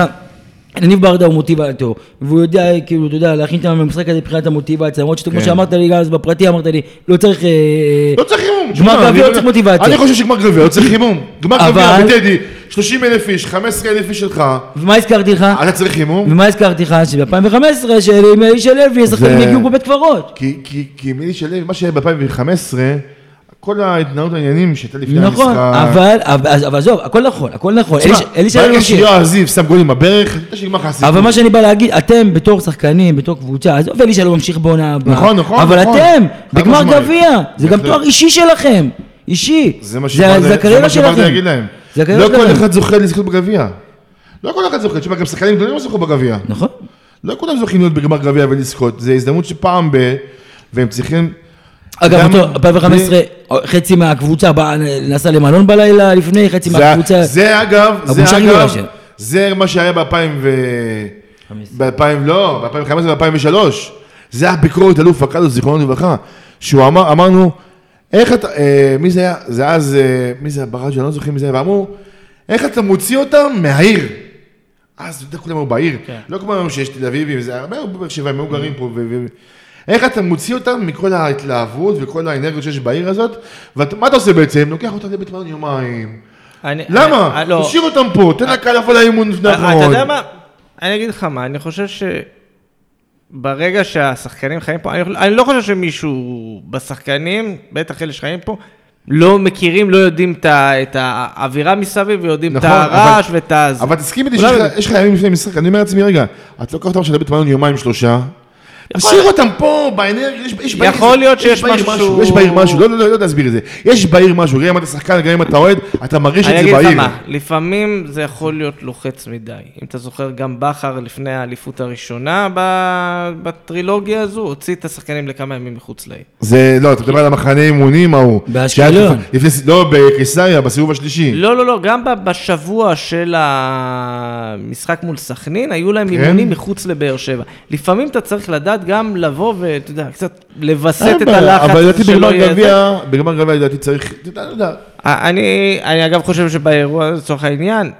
יניב ברדה הוא מוטיבטור, והוא יודע, כאילו, אתה יודע, להכין את המשחק הזה מבחינת המוטיבציה, למרות שכמו כן. שאמרת לי אז בפרטי, אמרת לי, לא צריך... אה, לא צריך חימום. גמר גביע לא צריך מוטיבציה. אני חושב שגמר גביע לא צריך חימום. גמר גביע בטדי, 30 אלף איש, 15 אלף איש שלך, ומה הזכרתי לך? אתה צריך חימום? ומה הזכרתי לך? שב-2015, שעם איש לוי, השחקנים הגיעו פה בית קברות. כי, עם אלי מה שהיה ב-2015, כל ההתנהלות העניינים שהייתה לפני נכון, המשחק. אבל, אבל אבל עזוב, הכל נכון, הכל נכון. תשמע, ברגע. שיואב זיו שם גולים בברך, אתה יודע שנגמר לך הסיפור. אבל מה שאני בא להגיד, אתם בתור שחקנים, בתור קבוצה, עזוב אלי שלום ממשיך בעונה הבאה. נכון, נכון, אבל נכון. אתם, חד בגמר. גביע, זה גם. תואר אישי שלכם. אישי. זה מה שלכם. יגיד להם. לא כל. אחד זוכה לזכות בגביע. לא כל אחד זוכה, תשמע, גם שחקנים גדולים לא זכו בגביע. נכון. לא כולם זוכים להיות בגמר גביע ולזכות, זה הזדמנות שפעם ב... והם צריכים... אגב, אותו 2015, חצי מהקבוצה נסע למלון בלילה לפני, חצי זה- מהקבוצה... זה אגב, זה אגב. זה מה שהיה ב-2000 ו... ב-2000, לא, ב-2015 ו-2003. זה הביקורת אלוף הקדוש, זיכרונו לברכה. שהוא אמר, אמרנו, איך אתה, אה, מי זה היה? זה אז, אה, מי זה היה ברדיו, אני לא זוכר מי זה היה, ואמרו, איך אתה מוציא אותם מהעיר? אז, אתה יודע, כולם היו בעיר. כן. לא כמו היום שיש תל אביבים, וזה הרבה היו בבאר שבע, הם היו גרים פה. איך אתה מוציא אותם מכל ההתלהבות וכל האנרגיות שיש בעיר הזאת, ומה אתה עושה בעצם? לוקח אותם לבית מלון יומיים. אני- למה? אני- לא. תשאיר אותם פה, תן לקהל לבוא לאימון לפני אתה האחרון. יודע מה? אני אגיד לך מה, אני חושב שברגע שהשחקנים חיים פה, אני, אני לא חושב שמישהו בשחקנים, בטח אלה שחיים פה, לא מכירים, לא יודעים את, ה, את האווירה מסביב, ויודעים את נכון, הרעש אבל- ואת ה... אבל תסכים איתי שיש לך- ימים לפני משחק, אני אומר לעצמי, רגע, את לוקחת אותם עכשיו לבית מלון יומיים שלושה, תשאיר אותם פה באנרגיה, יש- בעיר... יכול להיות יש שיש בעיר משהו- יש בעיר משהו, לא, לא, לא, לא יודע להסביר את זה. יש בעיר משהו, גם אם אתה שחקן, גם אם אתה אוהד, אתה מרגיש את אני זה אגיד לך בעיר. מה, לפעמים זה יכול להיות לוחץ מדי. אם אתה זוכר, גם בכר לפני האליפות הראשונה ב- בטרילוגיה הזו, הוציא את השחקנים לכמה ימים מחוץ לעיר. זה, לא, אתה מדבר על המחנה אימונים ההוא. באשקלון. לא, בקיסריה, בסיבוב השלישי. לא, לא, לא, גם ב- בשבוע של המשחק מול סכנין, היו להם כן? אימונים מחוץ לבאר שבע. לפעמים אתה צריך לדעת גם לבוא ואתה יודע, קצת לווסת את הלחץ אבל לדעתי בגמר. גביע, בגמר גביע לדעתי צריך, אתה יודע, אני, אגב חושב שבאירוע לצורך העניין,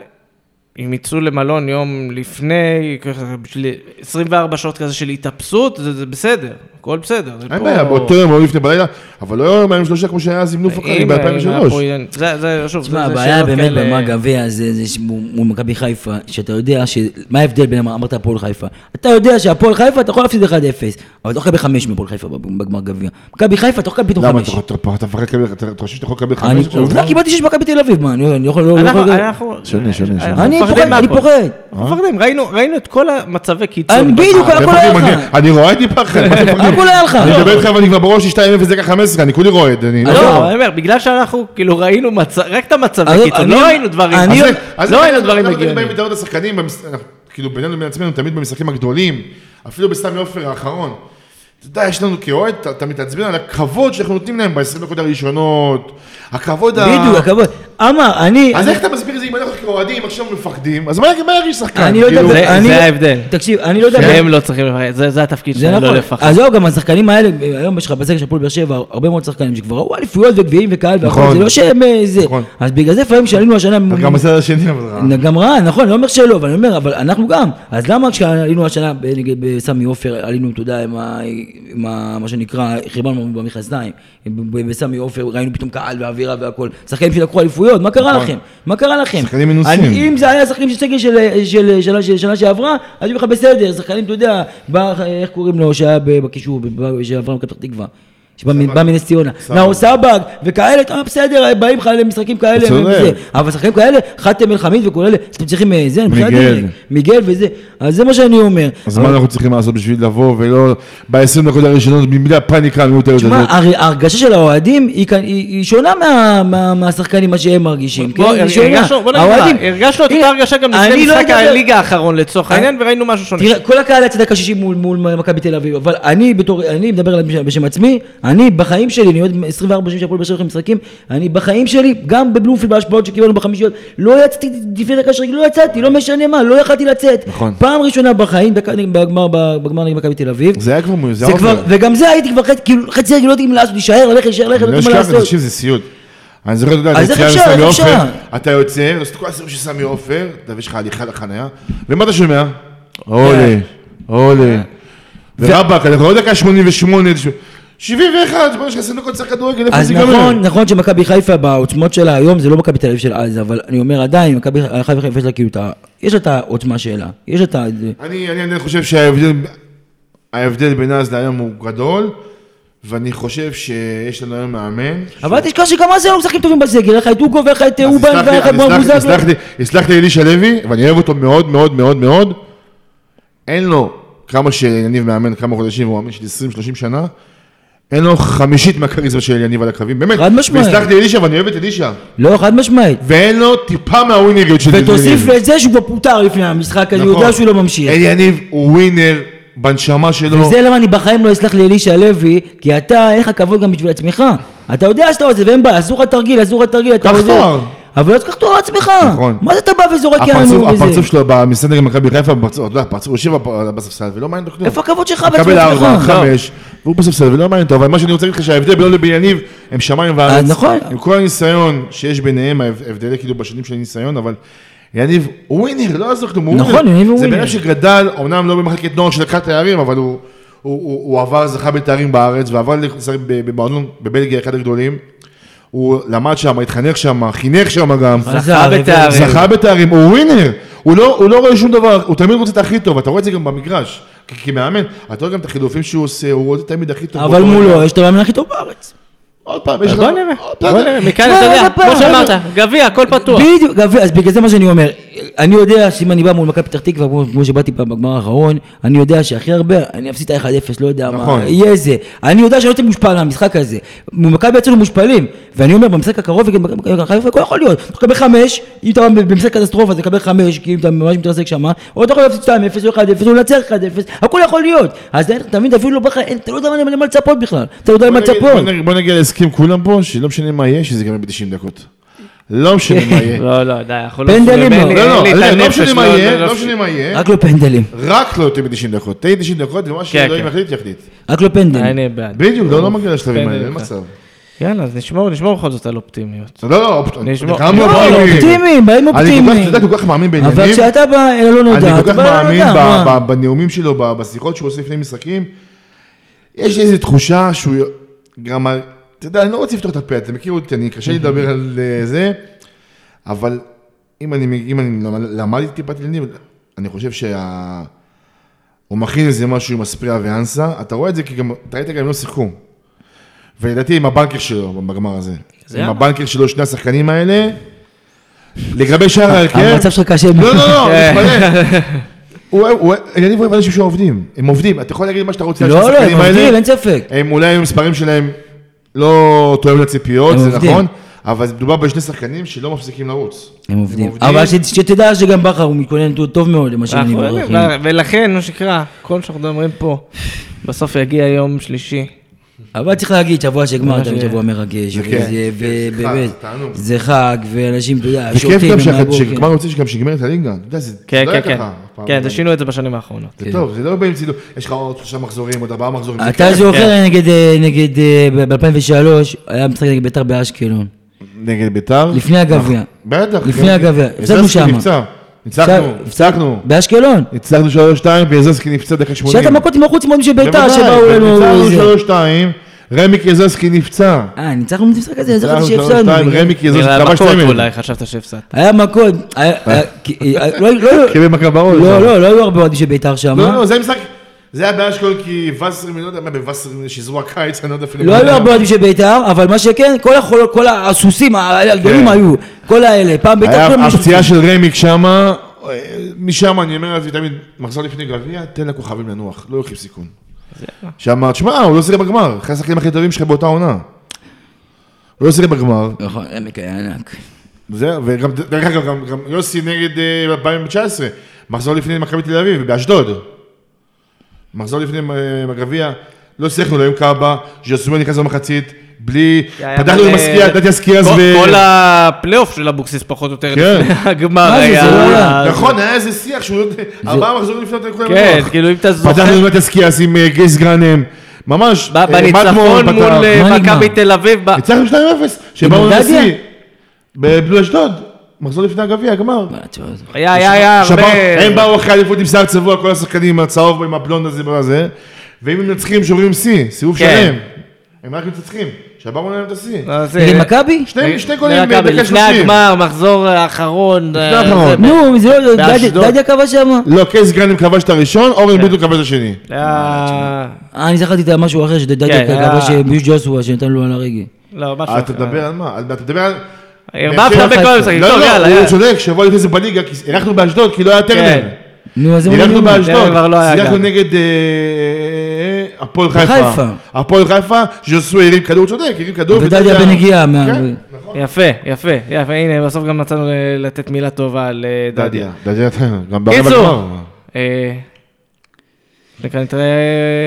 אם יצאו למלון יום לפני, ככה, בשביל 24 שעות כזה של התאפסות, זה, זה בסדר, הכל בסדר. אין פה- בעיה, באותו יום או לפני בלילה, אבל לא יומיים שלושה כמו שהיה אז עם נוף היה ב-2003. פה עניין- זה, זה, שוב, תשמע, זה- זה הבעיה באמת כאלה- במה גביע זה, זה ש- מול מכבי חיפה, שאתה יודע ש... מה ההבדל בין, אמרת הפועל חיפה? אתה יודע שהפועל חיפה אתה יכול להפסיד 1-0, אבל אתה יכול לקבל 5 מהפועל חיפה בגמר גביע. מכבי חיפה אתה יכול לקבל פתאום למה, 5. אתה- אתה אתה מפחד לקבל, אתה אתה חושב שאתה יכול לקבל אני, חמש? עכשיו? עובדה קיבלתי 6 מכבי תל אביב, מה, אני יכול... לא- לא אנחנו, יכול- אנחנו, שונה, שונה, שונה. אני מפחדים פוחד, אני מהכל. פוחד. אנחנו מפחדים, ראינו, את כל המצבי קיצון. אני בדיוק, אה, הכל היה לך. אני- אני רועד מפחד, מה אתם מפחדים? הכל היה לך. אני מדבר איתך ואני כבר בראש 2-0 דקה 15, אני כולי רועד. אני- לא, אני אומר, בגלל שאנחנו כאילו ראינו רק את המצבי קיצון, לא ראינו דברים. לא ראינו דברים אנחנו הגיוניים. באים אנחנו- כאילו בינינו לבין עצמנו, תמיד במשחקים הגדולים, אפילו בסמי עופר האחרון. אתה יודע, יש לנו כאוהד, אתה- מתעצבן על הכבוד שאנחנו נותנים להם ב-20 דקות הראשונות, הכבוד ה... בדיוק, הכבוד. אמר, אני... אז איך אתה מסביר את זה אם אנחנו כאוהדים עכשיו מפחדים? אז מה מה ירגיש שחקן? אני לא יודע, כאילו, זה- אני- זה ההבדל. תקשיב, אני לא יודע... שהם לא צריכים לפחד, זה- זה התפקיד זה שלהם, נכון, לא לפחד. אז זהו, גם השחקנים האלה, היום יש לך בסגל של הפועל באר שבע, הרבה מאוד שחקנים שכבר ראו אליפויות וגביעים וקהל והכל, נכון. זה לא שהם אה, זה. נכון. אז בגלל זה לפעמים שעלינו השנה... גם בסדר השני, אבל רע. גם רע, נכון, אני לא אומר שלא, אבל אני אומר, אבל אנחנו גם. אז למה כשעלינו השנה ב- נגיד בסמי עופר, עלינו, אתה יודע, עם עם ה- מה שנקרא, חרבנו במכנסיים, בסמי עופר ראינו פתאום קהל ואווירה והכל. שחקנים שלקחו אליפויות, מה קרה נכון. לכם? מה קרה לכם? שחקנים מנוסים. אני- אם זה היה שחקנים של סגל של- של שנה- של שנה שעברה, אז היו לך בסדר, שחקנים, אתה יודע, בא, איך קוראים לו, שהיה בקישור, שעבר לפתח תקווה. שבא מנס ציונה, נאור סבג וכאלה, אתה אומר, בסדר, באים לך למשחקים כאלה. אבל שחקנים כאלה, חתם אל חמיד וכל אלה, אתם צריכים אה, זה, מיגל. דרג, מיגל וזה, אז זה מה שאני אומר. אז מה אנחנו צריכים לעשות בשביל לבוא ולא ב-20 דקות הראשונות, בלי הפאניקה המיותרת תשמע, הזאת? הר- ההרגשה של האוהדים היא שונה מה- מה- מהשחקנים, מה שהם מרגישים. בוא, כן? היא שונה. הרגשנו, את אותה הרגשה גם אני לפני לא משחק הליגה האחרון לצורך העניין, וראינו משהו שונה. תראה, כל הקהל היה צדק השישי מול, מול מכבי תל אביב, אבל אני בתור, אני מדבר בשם עצמי, אני בחיים שלי, אני עוד 24 שנים שהפועל באר שבע משחקים, אני בחיים שלי, גם בבלומפילד בהשפעות שקיבלנו בחמישיות, לא יצאתי לפני דקה שרגע, לא יצאתי, לא משנה מה, לא יכלתי לצאת. נכון. פעם ראשונה בחיים, בגמר נגד מכבי תל אביב. זה היה כבר, עובר. וגם זה הייתי כבר חצי, כאילו רגע לא יודעים מה לעשות, להישאר, ללכת, להישאר, ללכת, אני לא יודעים מה לעשות. תקשיב, זה סיוט. אני זוכר, אתה יודע, לסמי איך אפשר? עופר, אתה יוצא, עושה את כל הסיבוב של סמי עופר, אתה יש לך הליכה לחניה, ומה אתה שומע? עולה, עולה. ורבאק, אנחנו לא דקה 88, 71, בוא נשכח 20 דקות צריך כדורגל, איפה אז זה ייגמר? נכון, נכון שמכבי חיפה בעוצמות שלה היום זה לא מכבי תל אביב של אז, אבל אני אומר עדיין, מכבי חיפה יש לה כאילו את ה... יש לה את העוצמה שלה, יש לה את ה... אני, אני, אני חושב שההבדל ההבדל בין אז להיום הוא גדול, ואני חושב שיש לנו היום מאמן. אבל אל תשכח שגם אז היו משחקים טובים בסגל, היה לך את אוגו והיה לך את אז אובן והיה לך את אז יסלח- בוזגלו. יסלח לי- אלישע לוי, ואני אוהב אותו מאוד מאוד מאוד מאוד. אין לו, כמה שיניב מאמן כמה חודשים, והוא מאמן של 20-30 שנה, אין לו חמישית מהכריזמה של יניב על הקווים, באמת. חד משמעית. ויסלח לי אלישע, ואני אוהב את אלישע. לא, חד משמעית. ואין לו טיפה מהווינריות של יניב. ותוסיף לזה שהוא כבר פוטר לפני המשחק, אני נכון. יודע שהוא לא ממשיך. אלי יניב הוא ווינר בנשמה שלו. וזה למה אני בחיים לא אסלח לאלישע לוי, כי אתה, אין לך כבוד גם בשביל עצמך. אתה יודע שאתה עושה, ואין בעיה, אסור לך תרגיל, אסור לך תרגיל, אתה עוזר. אבל לא תקח תואר לעצמך. נכון. מה זה אתה בא וזורק יענו וזה? הפרצוף שלו במשחק נגד מכבי חיפה, אתה יודע, הפרצוף, הוא יושב בספסל ולא מעניין אותו כלום. איפה הכבוד שלך מקבל בעצמך? ארבע, לא. חמש, והוא בספסל ולא מעניין אותו, אבל מה שאני רוצה להגיד לך שההבדל בינו לבין יניב הם שמיים וארץ. אז נכון. עם כל הניסיון שיש ביניהם, ההבדלי כאילו בשנים של ניסיון, אבל יניב הוא ווינר, לא יעזור כלום, הוא נכון, ווינר. יניב הוא זה בן ווינר. אדם שגדל, אמנם לא במחלקת נוער שלקחה תארים, אבל הוא- הוא- הוא הוא עבר, זכה בתארים בארץ, ועבר לשחק במועדון בבלגיה, אחד הגדולים. הוא למד שם, התחנך שם, חינך שם גם. זכה בתארים. זכה בתארים, הוא ווינר, הוא לא, הוא לא רואה שום דבר, הוא תמיד רוצה את הכי טוב, אתה רואה את זה גם במגרש, כמאמן, אתה רואה גם את החילופים שהוא עושה, הוא רוצה תמיד הכי טוב. אבל. מולו יש את המאמן הכי טוב בארץ. עוד פעם, יש לך... בוא נראה, בוא. נראה, מכאן תשמע, אתה יודע, עוד פעם, כמו שאמרת, גביע, הכל פתוח. בדיוק, גביע, אז בגלל זה מה שאני אומר, אני יודע שאם אני בא מול מכבי פתח תקווה, כמו- שבאתי פעם בגמר האחרון, אני יודע שהכי הרבה, אני אפסיד את ה-1-0, לא יודע מה, נכון. יהיה זה. אני יודע שאני לא יוצא מושפל מהמשחק הזה. מול מכבי יצאנו מושפלים, ואני אומר, במשחק הקרוב, הכל יכול להיות. אתה תקבל 5, אם אתה במשחק קטסטרופה, אתה תקבל 5, כי אם אתה ממש מתרסק שם, או אתה יכול להפסיד 2-0 או 1-0, או לנצח 1-0, הכל יכול להיות. אז אתה מבין, אפילו לא בחיים, אתה לא יודע מה- למה לצפות בכלל. אתה לא יודע למה לצפות. בוא נגיע להסכים כולם פה, שלא משנה מה יהיה, שזה ייגמר ב-90 דקות. לא משנה מה יהיה. לא, לא, די, אנחנו לא... פנדלים לא. לא, לא, לא משנה מה לא- יהיה, לא- לא משנה מה יהיה, רק לא פנדלים. רק לא יותר מ-90 דקות. תהי 90 דקות, ומה שאלוהים כן. יחליט, יחליט. רק לא פנדלים. אני בעד. בדיוק, לא לא מגיע לשלבים האלה, אין. מצב. יאללה, אז נשמור, נשמור בכל זאת על אופטימיות. לא, לא, אופט- נשמע- כמה לא, אופטימי. אופטימיים, באים אני כל כך, אופטימיים. יודע, כל כך מאמין בעניינים. אבל כשאתה בא אל הלא נודע, אני כל אתה כך בא אל מאמין הנודע, ב- מה? ב- בנאומים שלו, בשיחות שהוא עושה לפני משחקים. יש איזו תחושה שהוא גם, אתה יודע, אני לא רוצה לפתוח את הפה, אתה מכיר אותי, אני קשה לי לדבר על אה, זה, אבל אם אני, אם אני למדתי טיפת עניינים, אני חושב שה... הוא מכין איזה משהו עם אספריה ואנסה, אתה רואה את זה כי גם, אתה ראית גם הם לא שיחקו. ולדעתי עם הבנקר שלו בגמר הזה. זה עם. הבנקר שלו, שני השחקנים האלה. לגבי שאר ההרכב... המצב שלך קשה לא. לא, לא, כן. מתפלא. יניב אוהב אנשים שעובדים, הם עובדים, אתה יכול להגיד מה שאתה רוצה על לא, לא, הם. עובדים, אין ספק. הם אולי המספרים שלהם לא תואמים לציפיות, זה. נכון, אבל מדובר בשני שחקנים שלא מפסיקים לרוץ. הם עובדים. אבל שתדע שגם בכר הוא מתכונן טוב מאוד למה שאני מברך. ולכן, מה שנקרא, כל שאנחנו מדברים פה, בסוף יגיע יום שלישי. אבל צריך להגיד, שבוע של גמר, מה תמיד ש- שבוע מרגש, כן, ובאמת, זה תענוג. זה חג, ואנשים, אתה יודע, וכיף שותים גם שאחד- מהבוקר. שגמר רוצה שגם שיגמר את הליגה, אתה יודע, זה כן, לא כן, היה כן. ככה. כן. זה שינו את זה בשנים האחרונות. זה טוב, זה לא באים צילום, יש לך עוד שלושה מחזורים, עוד ארבעה מחזורים. אתה. זוכר נגד, אה, נגד, ב-2003, היה משחק נגד בית"ר באשקלון, נגד ביתר. לפני הגביע. בטח. לפני גם- הגביע, הפסדנו שמה. הפסד- הפסקנו. באשקלון. ניצחנו 3-2 ויזרסקי נפצע דקה 80. שעת המכות עם החוץ מאוד של בית"ר, בוודאי, שבאו אלינו. 3-2, רמיק יזרסקי נפצע. אה, ניצחנו במשחק הזה, זכרתי ניצחנו שהפסדנו. 3-2, רמיק יזרסקי נראה כבש מכות שמן. אולי, חשבת שהפסדת. היה מכות, כי- אה, לא- לא- קיבל מכה בראש. לא, לא, לא היו הרבה אוהדים של בית"ר שם. לא, לא, זה משחק, זה היה באשכול כי וסרים, אני לא יודע מה, בווסרים שיזרו הקיץ, אני לא יודע אפילו. לא מה היו. הרבה אוהדים של בית"ר, אבל מה שכן, כל החולות, כל הסוסים הגדולים כן. היו, כל האלה, פעם בית"ר היה הפציעה של רמיק שמה, אה, משם אני אומר לעצמי תמיד, מחזור לפני גביע, תן לכוכבים לנוח, לא לוקחים סיכון. שם, תשמע, הוא לא שיחק בגמר, אחד השחקנים הכי טובים שלך באותה עונה. הוא לא שיחק בגמר, נכון, עמק היה ענק. זה, וגם, דרך אגב, גם, גם יוסי נגד אה, 2019, מחזור לפני מכבי תל אביב, באשדוד. מחזור לפני אה, הגביע, לא שיחקנו לו עם קאבה, ז'סומה נכנס במחצית, בלי, פתחנו עם הסקייה, נתתי הסקייה אז כל- ו... כל הפלייאוף של אבוקסיס פחות או יותר כן. לפני הגמר מה זה, היה... לא. נכון, היה איזה שיח שהוא ארבעה מחזורים לפני לכולם כן. כאילו אם אתה זוכר, פתחנו עם הסקיאס עם אה, גייס גרנם, ממש, אה, בניצחון מול. אה, מכבי? תל אביב, ב- ניצחנו 2-0, שבאנו דדיה? לנשיא, בבלו אשדוד, מחזור לפני הגביע, גמר. היה היה היה הרבה... הם באו אחרי אליפות עם שיער צבוע, כל השחקנים הצהוב עם הבלונד הזה וזה, ואם הם מנצחים שוברים שיא, סיבוב כן. שלם. הם רק מנצחים, שברנו להם את השיא. לא, זה- מכבי? שני שני לפני גולים בדקה לפני 30. הגמר, מחזור האחרון. לפני אה, האחרון. נו, זה לא. דדיה- קבע שם? לא, קייס גרנם כבש את הראשון, אורן ביטון כבש את השני. אה, אני זכרתי את משהו אחר, שדדיה כן, קבע היה- שביוש ג'וסווה שנתן לו על הרגל. לא, משהו אה, אתה אחר. מדבר על מה? אתה מדבר על... ערבבת באר שבע בכל. המשחקים, לא, טוב, לא, יאללה. הוא. צודק, שבוע לפני זה בליגה, כי אירחנו באשדוד, כי לא היה טרנר. כן. נו, אז אני אירחנו. באשדוד, כבר לא שיחקנו. נגד אה, אה, הפועל חיפה. הפועל חיפה, ז'וסו הרים כדור, צודק, הרים כדור. ודדיה בנגיעה. מה- כן. יפה, יפה, יפה, הנה, בסוף גם מצאנו לתת מילה טובה לדדיה. דדיה, גם ברבע. אה, נקרא, נתראה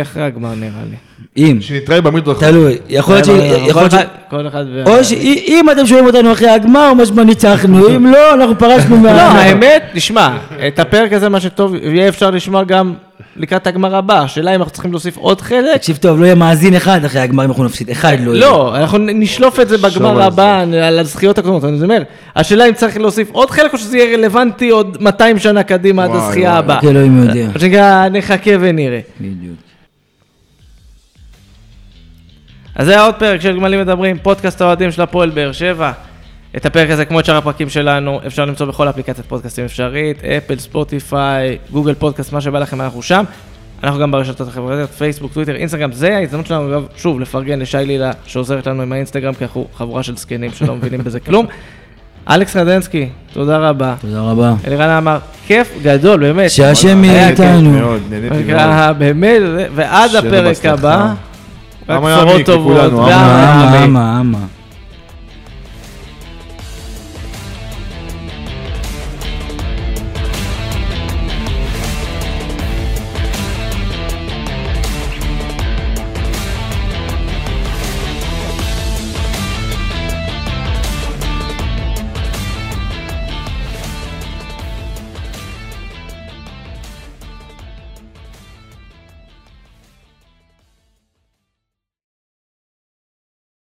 אחרי הגמר נראה לי. אם, שנתראה במדרחוב. תלוי, יכול להיות ש... כל יכול להיות ש- אחד- כל אחד... ו- או שאם אתם שומעים אותנו אחרי הגמר, משמע ניצחנו, אם לא, אנחנו פרשנו מה... לא, האמת, תשמע, את הפרק הזה, מה שטוב, יהיה אפשר לשמוע גם לקראת הגמר הבא. השאלה אם אנחנו צריכים להוסיף עוד חלק? תקשיב טוב, לא יהיה מאזין אחד אחרי הגמר אם אנחנו נפסיד, אחד לא יהיה. לא, אנחנו נשלוף את זה בגמר על הבא, על הזכיות הקודמות, אני אומר, השאלה אם צריך להוסיף עוד חלק או שזה יהיה רלוונטי עוד 200 שנה קדימה עד הזכייה. הבאה. יודע. מה שנקרא, נחכה ונראה. בדיוק. אז זה היה עוד פרק של גמלים מדברים, פודקאסט האוהדים של הפועל באר שבע. את הפרק הזה, כמו את שאר הפרקים שלנו, אפשר למצוא בכל אפליקציית פודקאסטים אפשרית, אפל, ספוטיפיי, גוגל פודקאסט, מה שבא לכם, אנחנו שם. אנחנו גם ברשתות החברתיות, פייסבוק, טוויטר, אינסטגרם, זה ההזדמנות שלנו, אגב, שוב, לפרגן לשי לילה, שעוזרת לנו עם האינסטגרם, כי אנחנו חבורה של זקנים שלא מבינים בזה כלום. אלכס רדנסקי, תודה רבה. תודה רבה. אלירן אמר, כיף גדול, באמת. שהשם היה יהיה כיף איתנו. מאוד, נהניתי מאוד. באמת, ועד הפרק. הבא, Ama ya Foto bu. Kullan, ama.